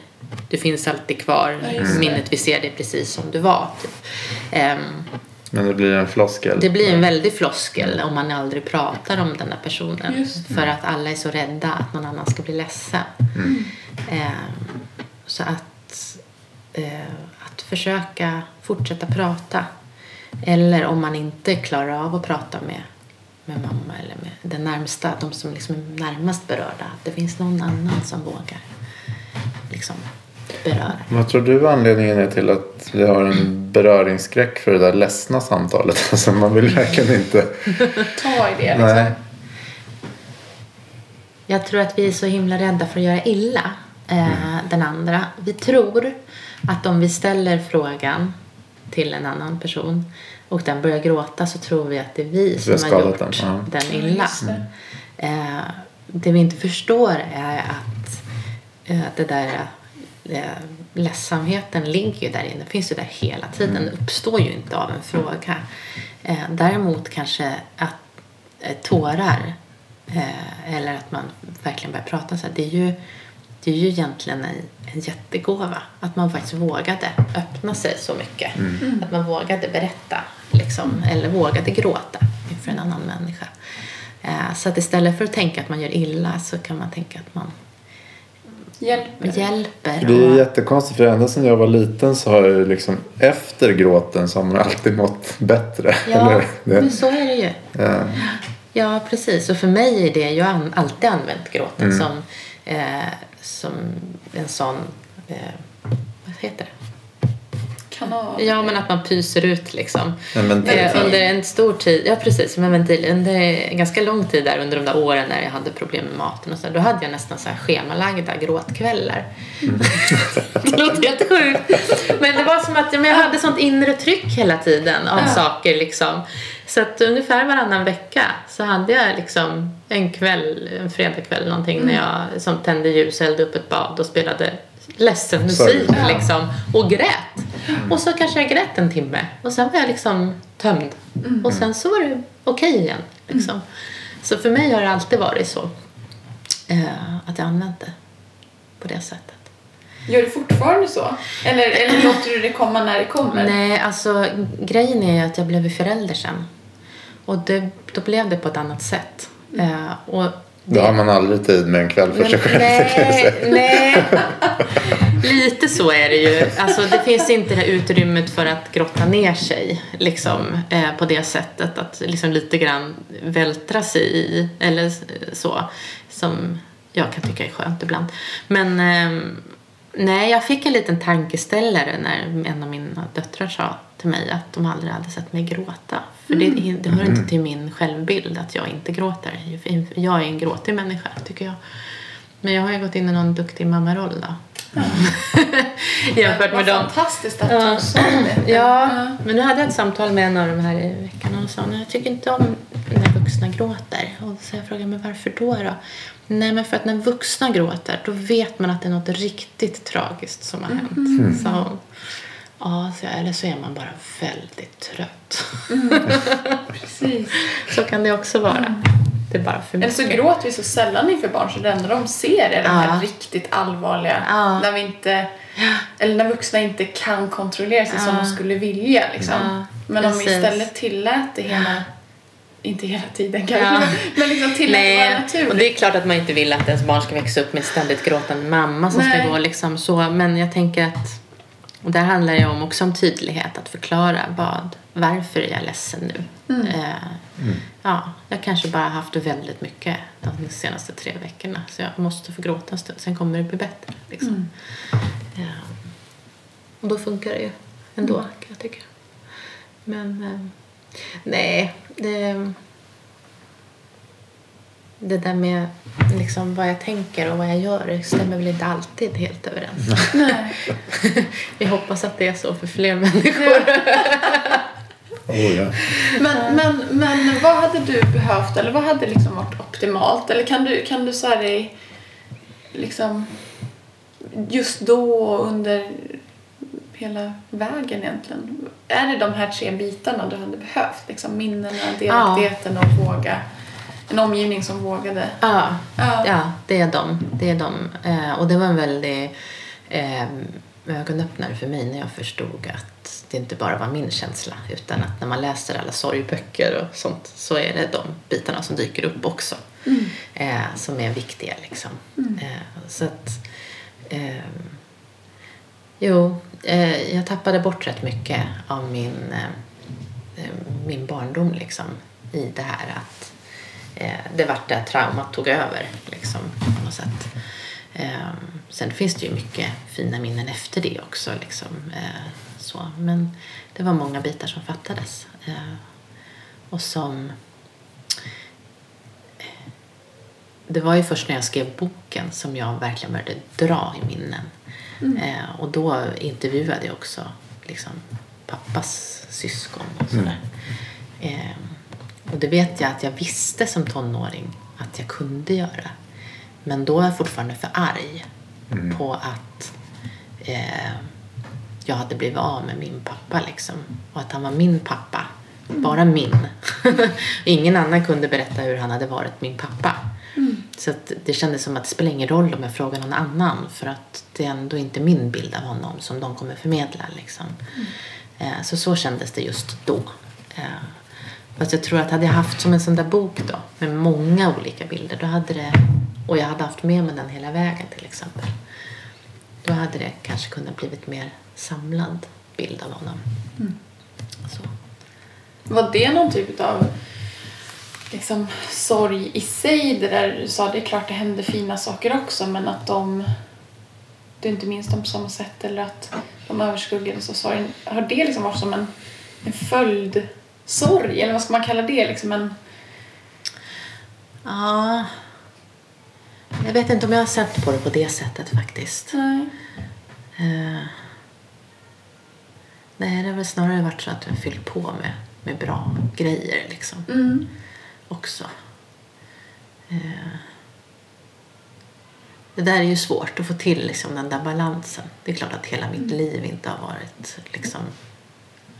du finns alltid kvar. Ja, minnet vi ser dig precis som du var. Typ. Ehm, Men det blir en floskel. det blir en väldig floskel om man aldrig pratar om den där personen. För att alla är så rädda att någon annan ska bli ledsen. Ehm, så att, eh, att försöka fortsätta prata. Eller om man inte klarar av att prata med, med mamma eller med den närmsta, de som liksom är närmast berörda. Att det finns någon annan som vågar liksom beröra. Vad tror du anledningen är till att vi har en beröringsskräck för det där ledsna samtalet? *laughs* Alltså man vill verkligen inte... *laughs* Ta i det liksom. Nej. Jag tror att vi är så himla rädda för att göra illa eh, den andra. Vi tror att om vi ställer frågan till en annan person och den börjar gråta så tror vi att det är vi som har gjort den, ja. den illa. Det. Eh, det vi inte förstår är att eh, det där eh, ledsamheten ligger ju där inne, finns ju där hela tiden, Mm. uppstår ju inte av en fråga. Eh, däremot kanske att eh, tårar eh, eller att man verkligen börjar prata så här, det är ju det är ju egentligen en, en jättegåva. Att man faktiskt vågade öppna sig så mycket. Att man vågade berätta liksom, eller vågade gråta inför en annan människa. Eh, så att istället för att tänka att man gör illa så kan man tänka att man Hjälper. hjälper. För det är och- jättekonstigt för ända sedan jag var liten så har det liksom efter gråten så har man alltid mått bättre. Ja, Eller, men så är det ju. ja. Ja, precis. Och för mig är det, jag har alltid använt gråten Mm. som, eh, som en sån, eh, vad heter det? Kanal. Ja, men att man pyser ut liksom. En. Eh, under en stor tid, ja precis, som en ventil. Under en ganska lång tid där under de där åren när jag hade problem med maten och så, då hade jag nästan så här schemalagda gråtkvällar. *laughs* det låter helt sjukt. Men det var som att ja, men jag hade sånt inre tryck hela tiden av Ja. saker liksom. Så att ungefär varannan vecka så hade jag liksom en kväll, en fredagkväll någonting när jag som tände ljus, hällde upp ett bad och spelade ledsen musik Sorry. Liksom och grät. Och så kanske jag grät en timme och sen var jag liksom tömd. Och sen så var det okej igen. Liksom. Så för mig har det alltid varit så. Eh, att jag använt det på det sättet. Gör du fortfarande så? Eller, eller låter du det komma när det kommer? Nej, alltså grejen är att jag blev förälder sen. Och det, då blev det på ett annat sätt. Eh, och Då har man aldrig tid med en kväll för sig själv. det nej, nej. *laughs* Lite så är det ju. Alltså, det finns inte det här utrymmet för att grotta ner sig liksom, eh, på det sättet. Att liksom lite grann vältra sig i. Eller så. Som jag kan tycka är skönt ibland. Men ehm, nej, jag fick en liten tankeställare när en av mina döttrar sa till mig att de aldrig hade sett mig gråta. För det, det hör inte till min självbild att jag inte gråter. Jag är en gråtig människa, tycker jag. Men jag har ju gått in i någon duktig mammaroll då. *laughs* Jämfört med dem. fantastiskt att Ja. du sa det. Ja, men nu hade jag ett samtal med en av de här i veckan och hon sa jag tycker inte om när vuxna gråter. Och så jag frågade men varför då då? Nej men för att när vuxna gråter då vet man att det är något riktigt tragiskt som har hänt. Sa hon. Ja, så eller så är man bara väldigt trött. *laughs* Precis. så kan det också vara. Det är bara för Eller mycket. så gråter vi så sällan inför barn så det enda de ser är de här Ja. riktigt allvarliga. Ja. När vi inte, eller när vuxna inte kan kontrollera sig som Ja. de skulle vilja. Liksom. Ja, Men om vi istället tillät det hela, inte hela tiden kanske, Ja. men liksom tillät det vara Nej, naturligt. och det är klart att man inte vill att ens barn ska växa upp med ständigt gråtande mamma som Nej. ska gå liksom så. Men jag tänker att och där handlar det om också om tydlighet, att förklara vad, varför är jag ledsen nu? Mm. Eh, Ja, jag kanske bara haft det väldigt mycket de senaste tre veckorna så jag måste få gråta en stund, sen kommer det bli bättre. Liksom. Mm. Ja. Och då funkar det ju ändå kan jag tycka. Men eh, nej, det, det där med liksom vad jag tänker och vad jag gör stämmer väl inte alltid helt överens. Nej. *laughs* Vi hoppas att det är så för fler människor. *laughs* Oh, ja. Men, men, men vad hade du behövt eller vad hade liksom varit optimalt? Eller kan du, kan du säga dig liksom just då och under hela vägen egentligen? Är det de här tre bitarna du hade behövt? Liksom minnena, delaktigheten och våga. En omgivning som vågade. Ja, Ja. ja det är de. Det är de. Eh, och det var en väldig eh, ögonöppnare för mig när jag förstod att det inte bara var min känsla utan att när man läser alla sorgböcker och sånt så är det de bitarna som dyker upp också eh, som är viktiga. Liksom. Eh, så att, eh, jo, eh, jag tappade bort rätt mycket av min, eh, eh, min barndom liksom, i det här att det vart där traumat tog över liksom, på något sätt. Eh, sen finns det ju mycket fina minnen efter det också. Liksom, eh, så. Men det var många bitar som fattades. Eh, och som... Det var ju först när jag skrev boken som jag verkligen började dra i minnen. Eh, och då intervjuade jag också liksom, pappas syskon och sådär. Eh, och det vet jag att jag visste som tonåring att jag kunde göra. Men då var jag fortfarande för arg på att eh, jag hade blivit av med min pappa liksom. Och att han var min pappa. Bara min. *laughs* Ingen annan kunde berätta hur han hade varit min pappa. Så att det kändes som att det spelar ingen roll om jag frågar någon annan för att det är ändå inte min bild av honom som de kommer förmedla. Liksom. Eh, Så så kändes det just då. Fast jag tror att hade jag haft som en sån där bok då med många olika bilder då hade det, och jag hade haft med mig den hela vägen till exempel. Då hade det kanske kunnat blivit mer samlad bild av honom. Så. Var det någon typ av liksom, sorg i sig? Det där du sa, det är klart det hände fina saker också men att de du inte minns dem på samma sätt eller att de överskuggades av sorgen. Har det liksom varit som en, en följdsorg eller vad ska man kalla det? Liksom en, Ja. Jag vet inte om jag har sett på det på det sättet faktiskt. nej. Eh, nej, det har väl snarare varit så att jag fyllt på med, med bra grejer liksom. Mm. Också. Eh, det där är ju svårt att få till liksom, den där balansen. Det är klart att hela mitt liv inte har varit liksom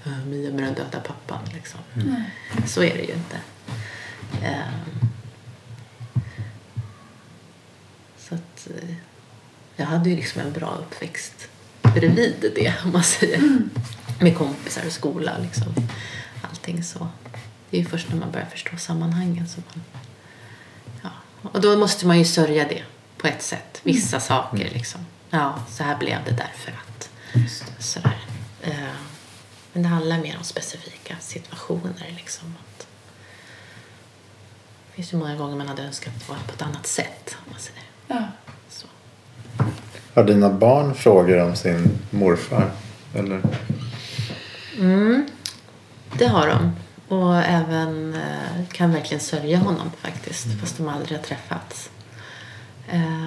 "Eh, Mia med den döda pappan liksom. Så är det ju inte. Eh, så att eh, jag hade ju liksom en bra uppväxt bredvid det *laughs* om man säger. Med kompisar och skola liksom. Allting så. Det är ju först när man börjar förstå sammanhangen som man... Ja. Och då måste man ju sörja det på ett sätt. Vissa saker liksom. Ja, så här blev det därför att. Sådär. Eh, Men det handlar mer om specifika situationer liksom. Att det finns ju många gånger man hade önskat att det var på ett annat sätt. Om man säger Ja. så. Har dina barn frågor om sin morfar? Eller? Mm, det har de. Och även eh, kan verkligen sörja honom faktiskt. Fast de aldrig har träffats. Eh,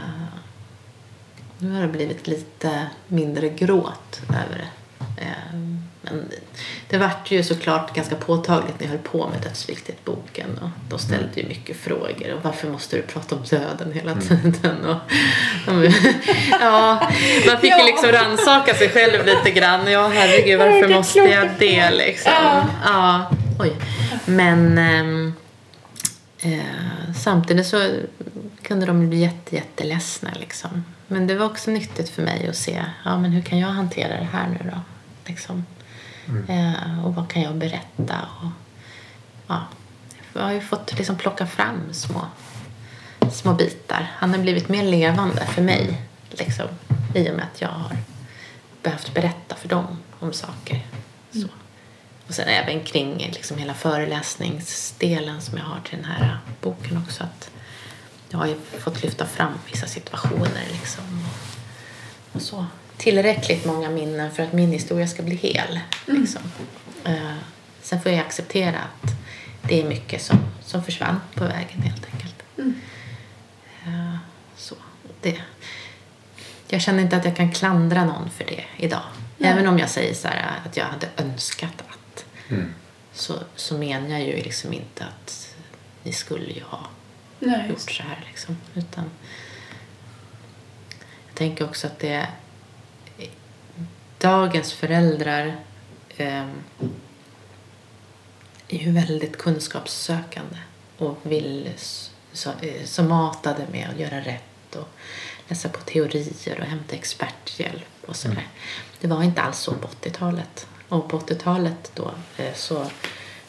nu har det blivit lite mindre gråt över det. Eh, men det vart ju såklart ganska påtagligt när jag höll på med Dödsviktigt-boken. Och de ställde ju mycket frågor. Och varför måste du prata om döden hela tiden? Och, *laughs* ja, man fick ju liksom rannsaka sig själv lite grann. Ja, herregud, varför måste jag det liksom? Ja. Ja, oj. Men ehm, eh, samtidigt så kunde de bli jätte, jätteledsna liksom. Men det var också nyttigt för mig att se, ja men hur kan jag hantera det här nu då? Liksom. Eh, och vad kan jag berätta? Och, ja, jag har ju fått liksom plocka fram små, små bitar. Han har blivit mer levande för mig liksom, i och med att jag har behövt berätta för dem om saker. Så. Och sen även kring liksom hela föreläsningsdelen som jag har till den här boken också. Att jag har ju fått lyfta fram vissa situationer liksom. Och, och så. Tillräckligt många minnen för att min historia ska bli hel. Liksom. Eh, sen får jag acceptera att det är mycket som, som försvann på vägen helt enkelt. Eh, så, det. Jag känner inte att jag kan klandra någon för det idag. Även om jag säger så här att jag hade önskat att. Så, så menar jag ju liksom inte att ni skulle ju ha Nej, gjort så här liksom. Utan jag tänker också att det dagens föräldrar ehm, är ju väldigt kunskapssökande och vill så, eh, så matade med att göra rätt och läsa på teorier och hämta experthjälp och sådär. Det var inte alls så på 80-talet. Och på 80-talet då eh, så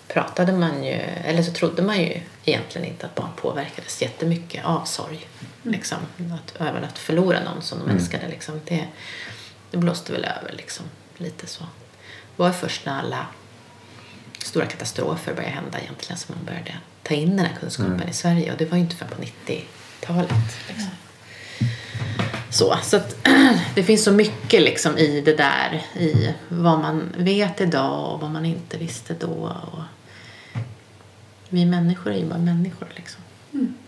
pratade man ju, eller så trodde man ju egentligen inte att barn påverkades jättemycket av sorg. Liksom, att, även att förlora någon som de älskade. Liksom, det, det blåste väl över liksom, lite så. Det var först när alla stora katastrofer började hända egentligen som man började ta in den här kunskapen i Sverige. Och det var ju inte förrän på 90-talet. Liksom. Så, så att *clears throat* det finns så mycket liksom i det där. I vad man vet idag och vad man inte visste då. Och vi människor är ju bara människor liksom.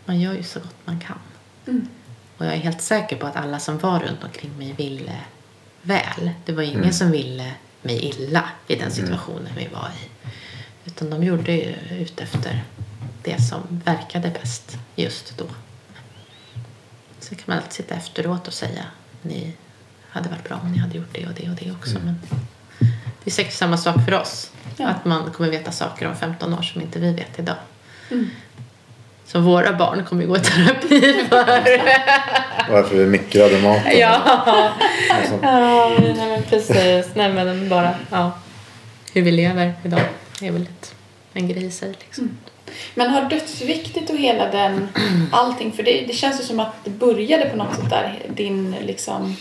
Man gör ju så gott man kan. Och jag är helt säker på att alla som var runt omkring mig ville väl. Det var ingen som ville mig illa i den situationen vi var i. Utan de gjorde ju ut efter det som verkade bäst just då. Så kan man alltid sitta efteråt och säga ni hade varit bra om ni hade gjort det och det och det också. Men det är säkert samma sak för oss. Ja. Att man kommer veta saker om 15 år som inte vi vet idag. Mm. Som våra barn kommer gå i terapi för. *laughs* Varför vi mikrade maten. ja. Ja, nej men precis. Nej men bara, ja. Hur vi lever idag är väl ett, en grej i sig liksom. Men har dödsviktigt och hela den, *clears throat* allting, för det, det känns ju som att det började på något sätt där, din liksom,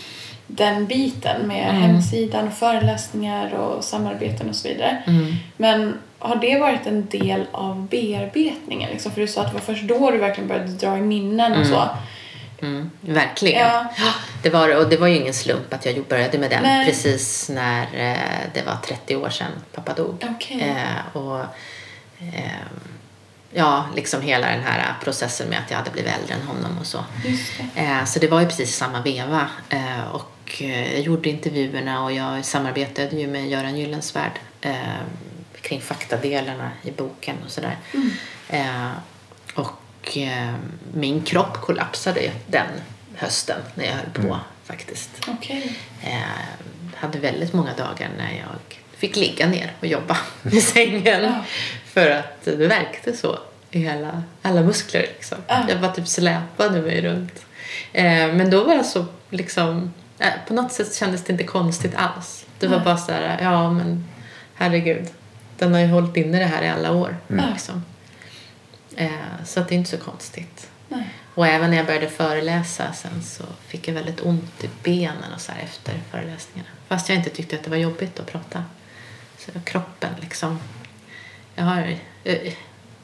den biten med Mm. hemsidan och föreläsningar och samarbeten och så vidare. Mm. Men har det varit en del av bearbetningen? Liksom? För du sa att det var först då du verkligen började dra i minnen och så. Mm, verkligen. Ja. Det var, och det var ju ingen slump att jag började med den Nej. precis när eh, det var 30 år sedan pappa dog. Okej. Eh, och, eh, ja, liksom hela den här processen med att jag hade blivit äldre än honom och så. Det. Eh, så det var ju precis samma veva. Eh, och eh, jag gjorde intervjuerna och jag samarbetade ju med Göran Gyllensvärd kring faktadelarna i boken och sådär. Eh, och eh, min kropp kollapsade den hösten när jag höll på faktiskt. Okej. Eh, hade väldigt många dagar när jag fick ligga ner och jobba i sängen. Ja. För att det verkte så i hela, alla muskler. Liksom. Ja. Jag bara typ släpade mig runt. Eh, men då var jag så liksom, eh, på något sätt kändes det inte konstigt alls. Det var Nej. bara så här, ja men herregud. Den har ju hållit inne det här i alla år. Mm. Liksom. Eh, så att det är inte så konstigt. Nej. Och även när jag började föreläsa sen så fick jag väldigt ont i benen och så här efter föreläsningarna. Fast jag inte tyckte att det var jobbigt att prata. Så kroppen liksom. Jag har, eh,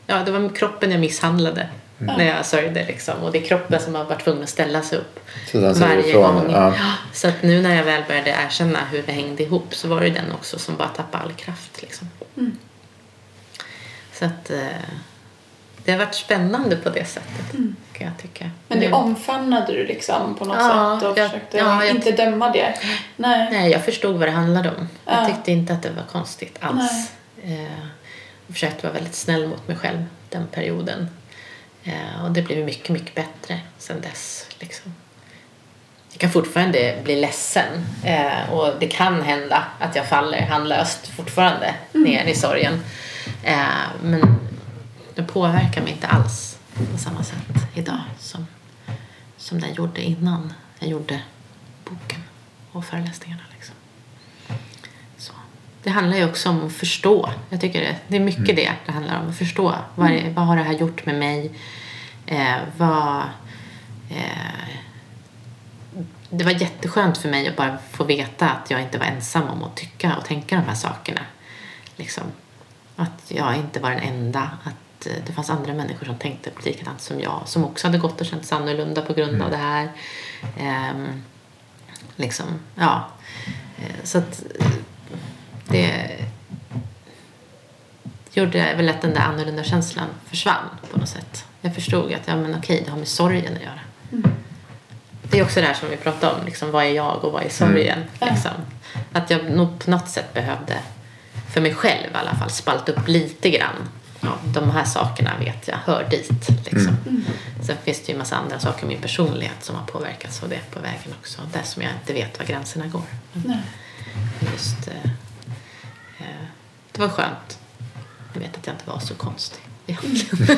ja, det var kroppen jag misshandlade när jag sörjde liksom. Och det är kroppen som har varit tvungen att ställa sig upp Så den säger varje ifrån, gång. ja. Så att nu när jag väl började erkänna hur det hängde ihop så var det den också som bara tappade all kraft liksom. Mm. Så att eh, det har varit spännande på det sättet kan jag tycka. Mm. Men det Nu- omfamnade du liksom på något Ja, sätt och jag- försökte ja, jag- inte döma det? Nej. Nej, jag förstod vad det handlade om. Ja. Jag tyckte inte att det var konstigt alls. Eh, jag försökte vara väldigt snäll mot mig själv den perioden. Eh, och det blev mycket, mycket bättre sen dess. Liksom. Jag kan fortfarande bli ledsen eh, och det kan hända att jag faller handlöst fortfarande ner i sorgen. Eh, men det påverkar mig inte alls på samma sätt idag som, som den gjorde innan jag gjorde boken och föreläsningarna. Liksom. Så. Det handlar ju också om att förstå. Jag tycker det, det är mycket det det handlar om. Att förstå. Vad, är, vad har det här gjort med mig? Eh, vad, eh, det var jätteskönt för mig att bara få veta att jag inte var ensam om att tycka och tänka de här sakerna. Liksom. Att jag inte var den enda. Att eh, det fanns andra människor som tänkte likadant som jag. Som också hade gått och känt sig annorlunda på grund av det här. Ehm, liksom, ja. Eh, Så att eh, det gjorde väl att den där annorlunda känslan försvann på något sätt. Jag förstod att ja, men okej, det har med sorgen att göra. Det är också det här som vi pratade om, liksom, vad är jag och vad är sorgen? Liksom. Att jag nog på något sätt behövde, för mig själv i alla fall, spalta upp lite grann. Ja, de här sakerna vet jag hör dit. Liksom. Sen finns det ju en massa andra saker i min personlighet som har påverkats av det på vägen också. Där som jag inte vet var gränserna går. Men Nej. just, eh, eh, det var skönt. Jag vet att jag inte var så konstig. egentligen. *laughs*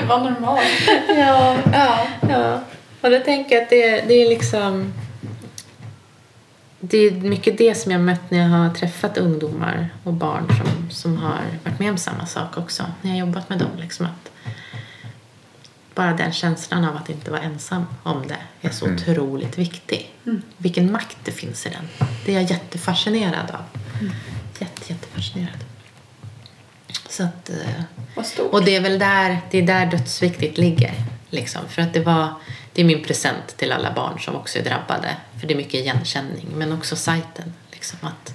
Det var normalt. Ja, Ja. ja. Och då tänker jag att det, det är liksom... Det är mycket det som jag mött när jag har träffat ungdomar och barn som, som har varit med om samma sak också. När jag har jobbat med dem. Liksom att bara den känslan av att inte vara ensam om det är så otroligt viktig. Vilken makt det finns i den. Det är jag jättefascinerad av. Jätte, jättefascinerad. Så att... Eh, och det är väl där, det är där dödsviktigt ligger. Liksom. För att det var, det är min present till alla barn som också är drabbade. För det är mycket igenkänning. Men också sajten. Liksom, att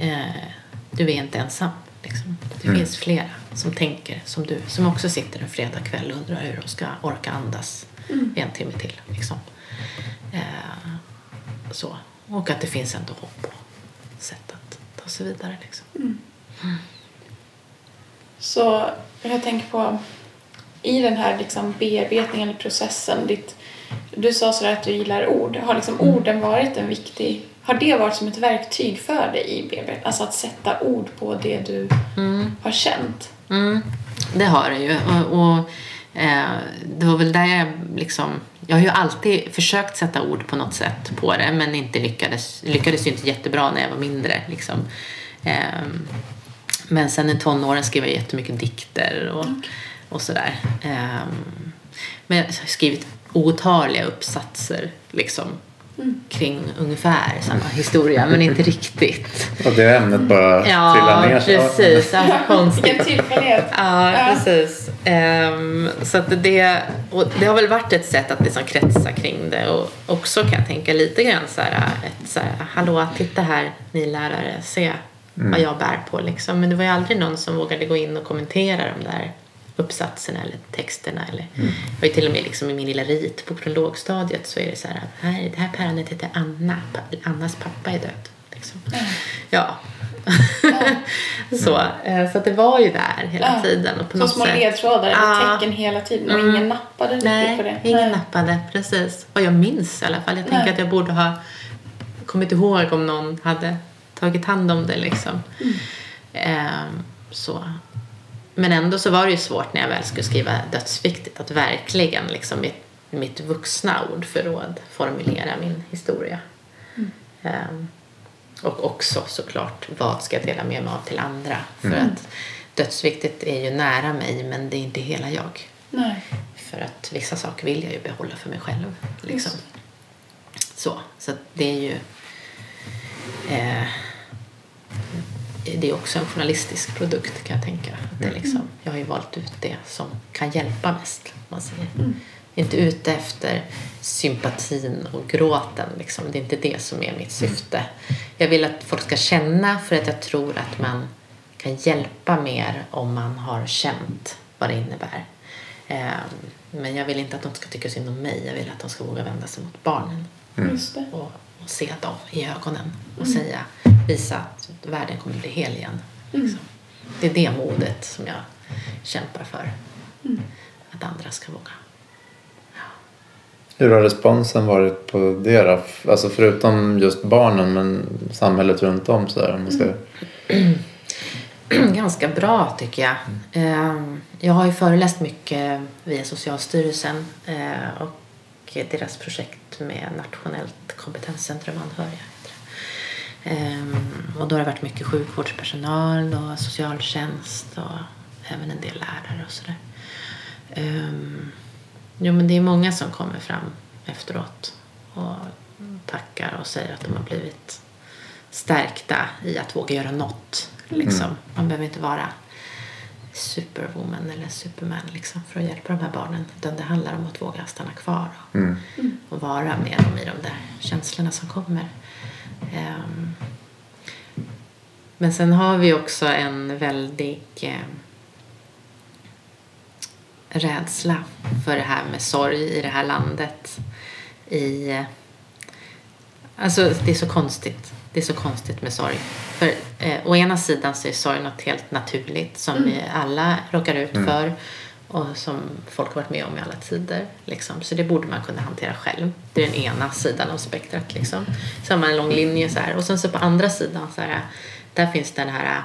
eh, du är inte ensam. Liksom. Det finns flera som tänker som du. Som också sitter en fredagkväll och undrar hur de ska orka andas en timme till. Liksom. Eh, så. Och att det finns ändå hopp och sätt och så vidare. Liksom. Så jag tänker på i den här liksom bearbetningen eller processen. Ditt, du sa sådär att du gillar ord. Har liksom orden varit en viktig... Har det varit som ett verktyg för dig i bearbetningen? Alltså att sätta ord på det du har känt? Mm, det har det ju. Och, och eh, det var väl där jag liksom... Jag har ju alltid försökt sätta ord på något sätt på det men inte lyckades. Lyckades ju inte jättebra när jag var mindre. Liksom. Ehm, men sen i tonåren skrev jag jättemycket dikter och, och sådär. Ehm, men jag har skrivit otaliga uppsatser liksom, kring ungefär samma historia men inte *laughs* riktigt. Och det ämnet bara trillar Ja, ner. sig. precis. Alltså, konstigt. Vilken tillfällighet! Ja, Ja. precis. Ehm, så att det, och det har väl varit ett sätt att liksom kretsa kring det och också kan jag tänka lite grann så här, ett så här, hallå, titta här ni lärare, se vad jag bär på liksom. Men det var ju aldrig någon som vågade gå in och kommentera de där uppsatserna eller texterna. Eller, har ju till och med liksom i min lilla rit på lågstadiet så är det så här, här det här päronet heter Anna, Annas pappa är död. Liksom. Ja. *laughs* så, eh, så att det var ju där hela Ja. tiden. Och på Som något små sätt. ledtrådar eller Ja. tecken hela tiden och Mm. ingen nappade Nej, på det. ingen Nej. nappade. Precis. Vad jag minns i alla fall. Jag tänker att jag borde ha kommit ihåg om någon hade tagit hand om det. Liksom. Mm. Ehm, så. Men ändå så var det ju svårt när jag väl skulle skriva dödsviktigt att verkligen liksom, i mitt vuxna ordförråd formulera min historia. Mm. Ehm, och också såklart, vad ska jag dela med mig av till andra? För att dödsviktigt är ju nära mig men det är inte hela jag. Nej. För att vissa saker vill jag ju behålla för mig själv. Liksom. Just. Så, så det är ju... Eh, det är också en journalistisk produkt kan jag tänka. Att det är liksom, jag har ju valt ut det som kan hjälpa mest. Man säger. Inte ute efter sympatin och gråten. Liksom. Det är inte det som är mitt syfte. Jag vill att folk ska känna för att jag tror att man kan hjälpa mer om man har känt vad det innebär. Ehm, Men jag vill inte att de ska tycka synd om mig. Jag vill att de ska våga vända sig mot barnen Just det. och, och se dem i ögonen och säga, visa att världen kommer bli hel igen. Liksom. Det är det modet som jag kämpar för. Att andra ska våga. Hur har responsen varit på det då? Alltså förutom just barnen men samhället runt om så där, om man ska... *clears throat* Ganska bra tycker jag. Ehm, Jag har ju föreläst mycket via Socialstyrelsen eh, och deras projekt med Nationellt kompetenscentrum anhöriga. Ehm, Och då har det varit mycket sjukvårdspersonal och socialtjänst och även en del lärare och sådär. Ehm, Jo men det är många som kommer fram efteråt och tackar och säger att de har blivit stärkta i att våga göra något. Liksom. Man behöver inte vara superwoman eller superman liksom, för att hjälpa de här barnen. Utan det handlar om att våga stanna kvar och, Mm. och vara med dem i de där känslorna som kommer. Ehm, men sen har vi också en väldig eh, rädsla för det här med sorg i det här landet. I, alltså det är så konstigt. Det är så konstigt med sorg. För eh, å ena sidan så är sorg något helt naturligt som vi alla råkar ut för och som folk har varit med om i alla tider. Liksom. Så det borde man kunna hantera själv. Det är den ena sidan av spektrat. Liksom. Så har man en lång linje så här. Och sen så på andra sidan så här, där finns den här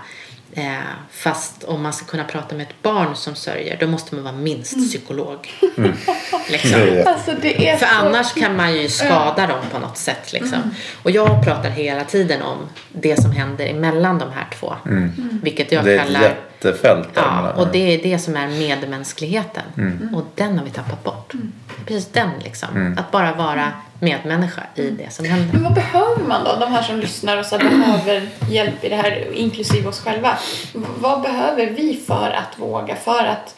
Eh, fast om man ska kunna prata med ett barn som sörjer då måste man vara minst psykolog. Liksom. Det är- Alltså det är För så... annars kan man ju skada dem på något sätt. Liksom. Och jag pratar hela tiden om det som händer emellan de här två. Vilket jag Det kallar... jättefält där Ja, och det är det som är medmänskligheten. Och den har vi tappat bort. Precis den liksom. Att bara vara medmänniska i det som händer. Men vad behöver man då? De här som lyssnar och så behöver hjälp i det här, inklusive oss själva. Vad behöver vi för att våga? För att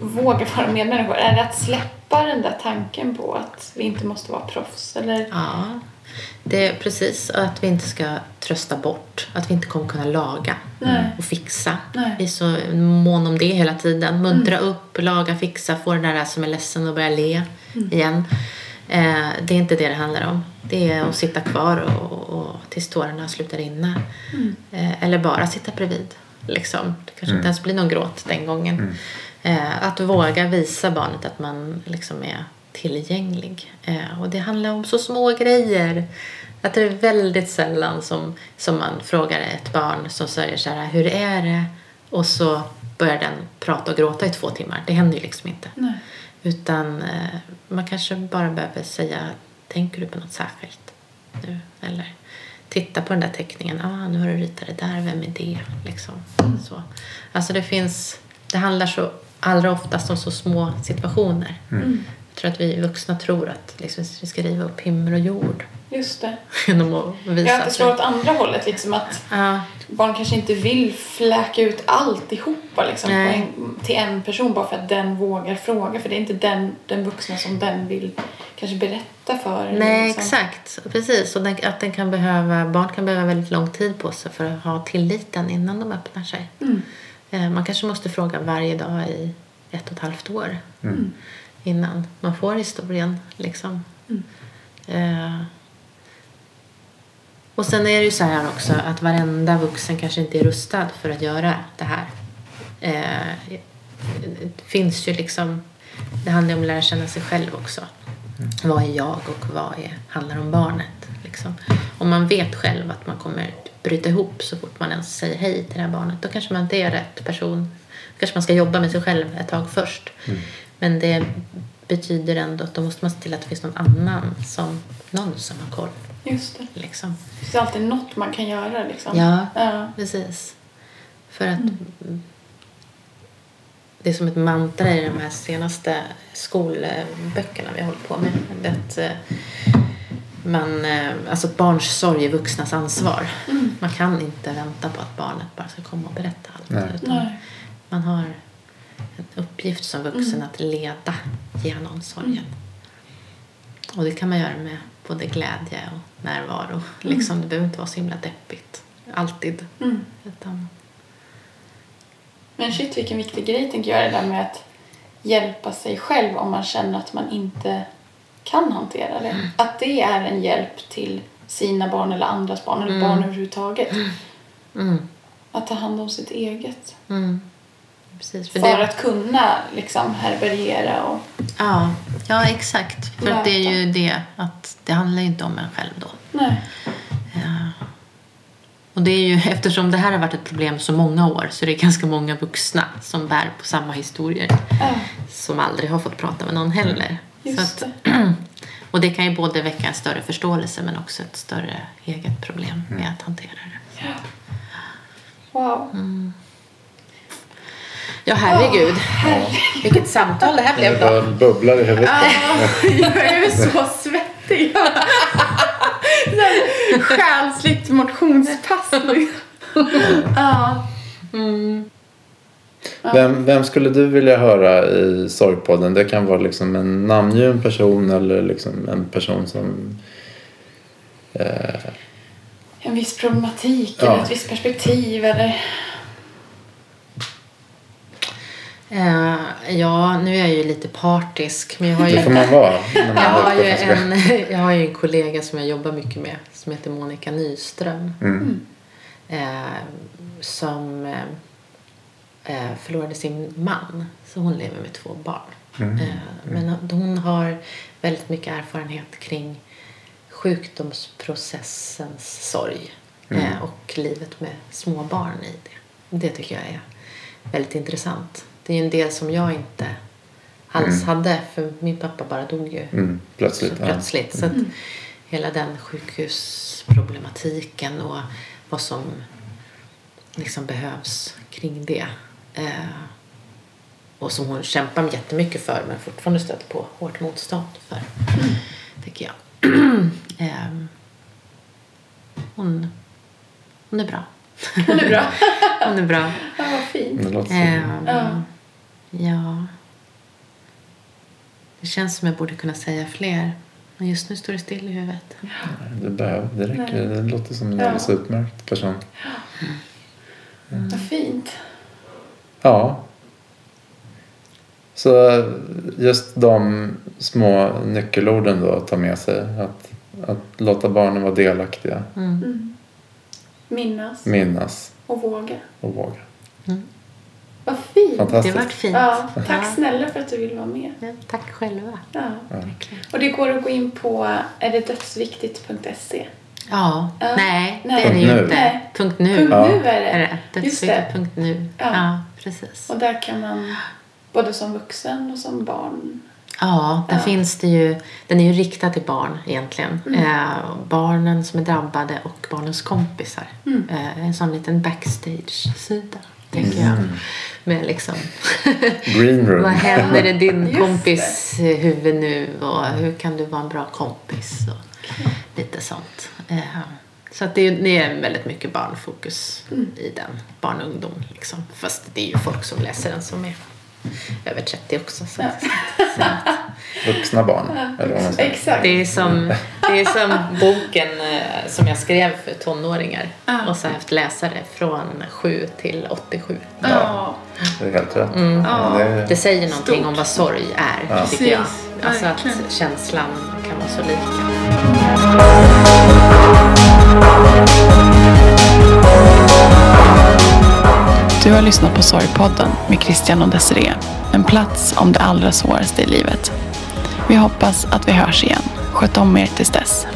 våga vara medmänniskor? Är det att släppa den där tanken på att vi inte måste vara proffs? Eller? Ja, det är precis. Och att vi inte ska trösta bort. Att vi inte kommer kunna laga Nej. och fixa. Nej. Vi är så mån om det hela tiden. Muntra upp, laga, fixa, få den där som är ledsen att börja le igen. Eh, det är inte det det handlar om. Det är att sitta kvar och, och, och tills tårarna slutar rinna. Eh, eller bara sitta bredvid. Liksom. Det kanske inte ens blir någon gråt den gången. Eh, att våga visa barnet att man liksom är tillgänglig. Eh, och det handlar om så små grejer. Att det är väldigt sällan som, som man frågar ett barn som säger så här, hur är det? Och så börjar den prata och gråta i två timmar. Det händer ju liksom inte. Nej. Utan eh, man kanske bara behöver säga, tänker du på något särskilt nu? Eller titta på den där teckningen, ah, nu har du ritat det där, vem är det? Liksom. Så. Alltså det finns, det handlar så allra oftast om så små situationer. Jag tror att vi vuxna tror att liksom, vi ska riva upp himmel och jord Just det. *laughs* genom att visa Ja, att det slår åt andra hållet. Liksom att Ja, barn kanske inte vill fläka ut alltihopa liksom, en, till en person bara för att den vågar fråga. För det är inte den, den vuxna som den vill kanske berätta för. Nej, liksom. exakt. Precis. Och den, att den kan behöva, barn kan behöva väldigt lång tid på sig för att ha tilliten innan de öppnar sig. Mm. Eh, Man kanske måste fråga varje dag i ett och ett halvt år innan man får historien. Liksom. Eh, Och sen är det ju så här också att varenda vuxen kanske inte är rustad för att göra det här. Eh, Det finns ju liksom, det handlar om att lära känna sig själv också. Vad är jag och vad är, handlar om barnet? Liksom. Om man vet själv att man kommer bryta ihop så fort man ens säger hej till det här barnet då kanske man inte är rätt person. Då kanske man ska jobba med sig själv ett tag först. Men det betyder ändå att då måste man se till att det finns någon annan som, någon som har koll. Just det. Liksom. Det finns alltid något man kan göra. Liksom. Ja, Ja. precis. För att det är som ett mantra i de här senaste skolböckerna vi har hållit på med. Det Att eh, man, eh, alltså barns sorg är vuxnas ansvar. Man kan inte vänta på att barnet bara ska komma och berätta allt. Nej. Utan Nej. man har en uppgift som vuxen att leda genom sorgen. Och det kan man göra med både glädje och närvaro. Liksom, det behöver inte vara så himla deppigt. Alltid. Mm. Utan, Men shit vilken viktig grej tänker jag det där med att hjälpa sig själv om man känner att man inte kan hantera det. Att det är en hjälp till sina barn eller andras barn eller barn överhuvudtaget. mm, Att ta hand om sitt eget. mm. Precis. För För, det, att kunna liksom härbärgera och... ja, ja, exakt. För att det är ju det att det handlar ju inte om en själv då. Nej. Ja. Och det är ju, *laughs* eftersom det här har varit ett problem så många år så är det ganska många vuxna som bär på samma historier. Ja, Som aldrig har fått prata med någon heller. just så att, *clears throat* och det kan ju både väcka en större förståelse men också ett större eget problem med att hantera det. Ja. Wow. Mm. Ja, herregud. Vilket samtal det här blev Det då. bara bubblar i huvudet. Jag är så svettig. Själsligt motionspass. Ja. Vem, vem skulle du vilja höra i Sorgpodden? Det kan vara liksom en namngiven person eller liksom en person som... Eh, En viss problematik Ja. eller ett visst perspektiv eller... Eh, ja, nu är jag ju lite partisk. Men jag har ju, det får man vara. *laughs* man jag har, ju en, *laughs* jag har ju en kollega som jag jobbar mycket med som heter Monica Nyström. Mm. Eh, som eh, förlorade sin man. Så hon lever med två barn. Eh, men hon har väldigt mycket erfarenhet kring sjukdomsprocessens sorg. Eh, och livet med små barn i det. Det tycker jag är väldigt intressant. Det är ju en del som jag inte alls hade. För min pappa bara dog ju Mm, plötsligt. så ja. plötsligt. Så att hela den sjukhusproblematiken och vad som liksom behövs kring det. Eh, och som hon kämpar jättemycket för men fortfarande stöter på hårt motstånd för. Tycker jag. *clears throat* Ehm, hon, hon är bra. Hon är bra. *laughs* Hon är bra. Ja, vad fint. Det låter så. Ehm, Ja. Ja. Det känns som jag borde kunna säga fler. Men just nu står det still i huvudet. Det, behöver, det räcker. Det låter som en Ja. alldeles utmärkt person. Vad fint. Ja. Så just de små nyckelorden då att ta med sig. Att, att låta barnen vara delaktiga, Mm. Minnas minnas och våga. och våga. Vad fint! Det Fantastiskt. vart fint. Ja, tack Ja. snälla för att du vill vara med. Ja, tack själva. Ja. Verkligen. Och det går att gå in på är det dödsviktigt.se. Ja, Ja. nej, Nej. det är det Punkt ju nu. inte. Nej. Punkt nu Punkt Ja. nu är det. är det. Det. Dödsviktigt.nu. Ja. Ja. precis. Och där kan man både som vuxen och som barn. Ja, där Ja. finns det ju, den är ju riktad till barn egentligen. Mm. Eh, barnen som är drabbade och barnens kompisar. Mm. Eh, en sån liten backstage-sida, tänker jag. Med liksom, *laughs* Green room. vad händer i din kompis huvud nu och hur kan du vara en bra kompis och lite sånt. Eh, så att det, är- det är väldigt mycket barnfokus Mm. i den, barn och ungdom. Liksom. Fast det är ju folk som läser den som är över 30 också. Så, *laughs* Vuxna barn. Eller vad man säger. Exakt. det är som, det är som boken eh, som jag skrev för tonåringar. Ja. Och så har jag haft läsare från 7 till 87. Ja. Det är helt rätt. Ja. Ja, det är, Det säger någonting Stort. om vad sorg är, Ja. tycker jag. Alltså att känslan kan vara så lika. Du har lyssnat på Sorgpodden med Christian och Desiree. En plats om det allra svåraste i livet. Vi hoppas att vi hörs igen. Sköt om er tills dess.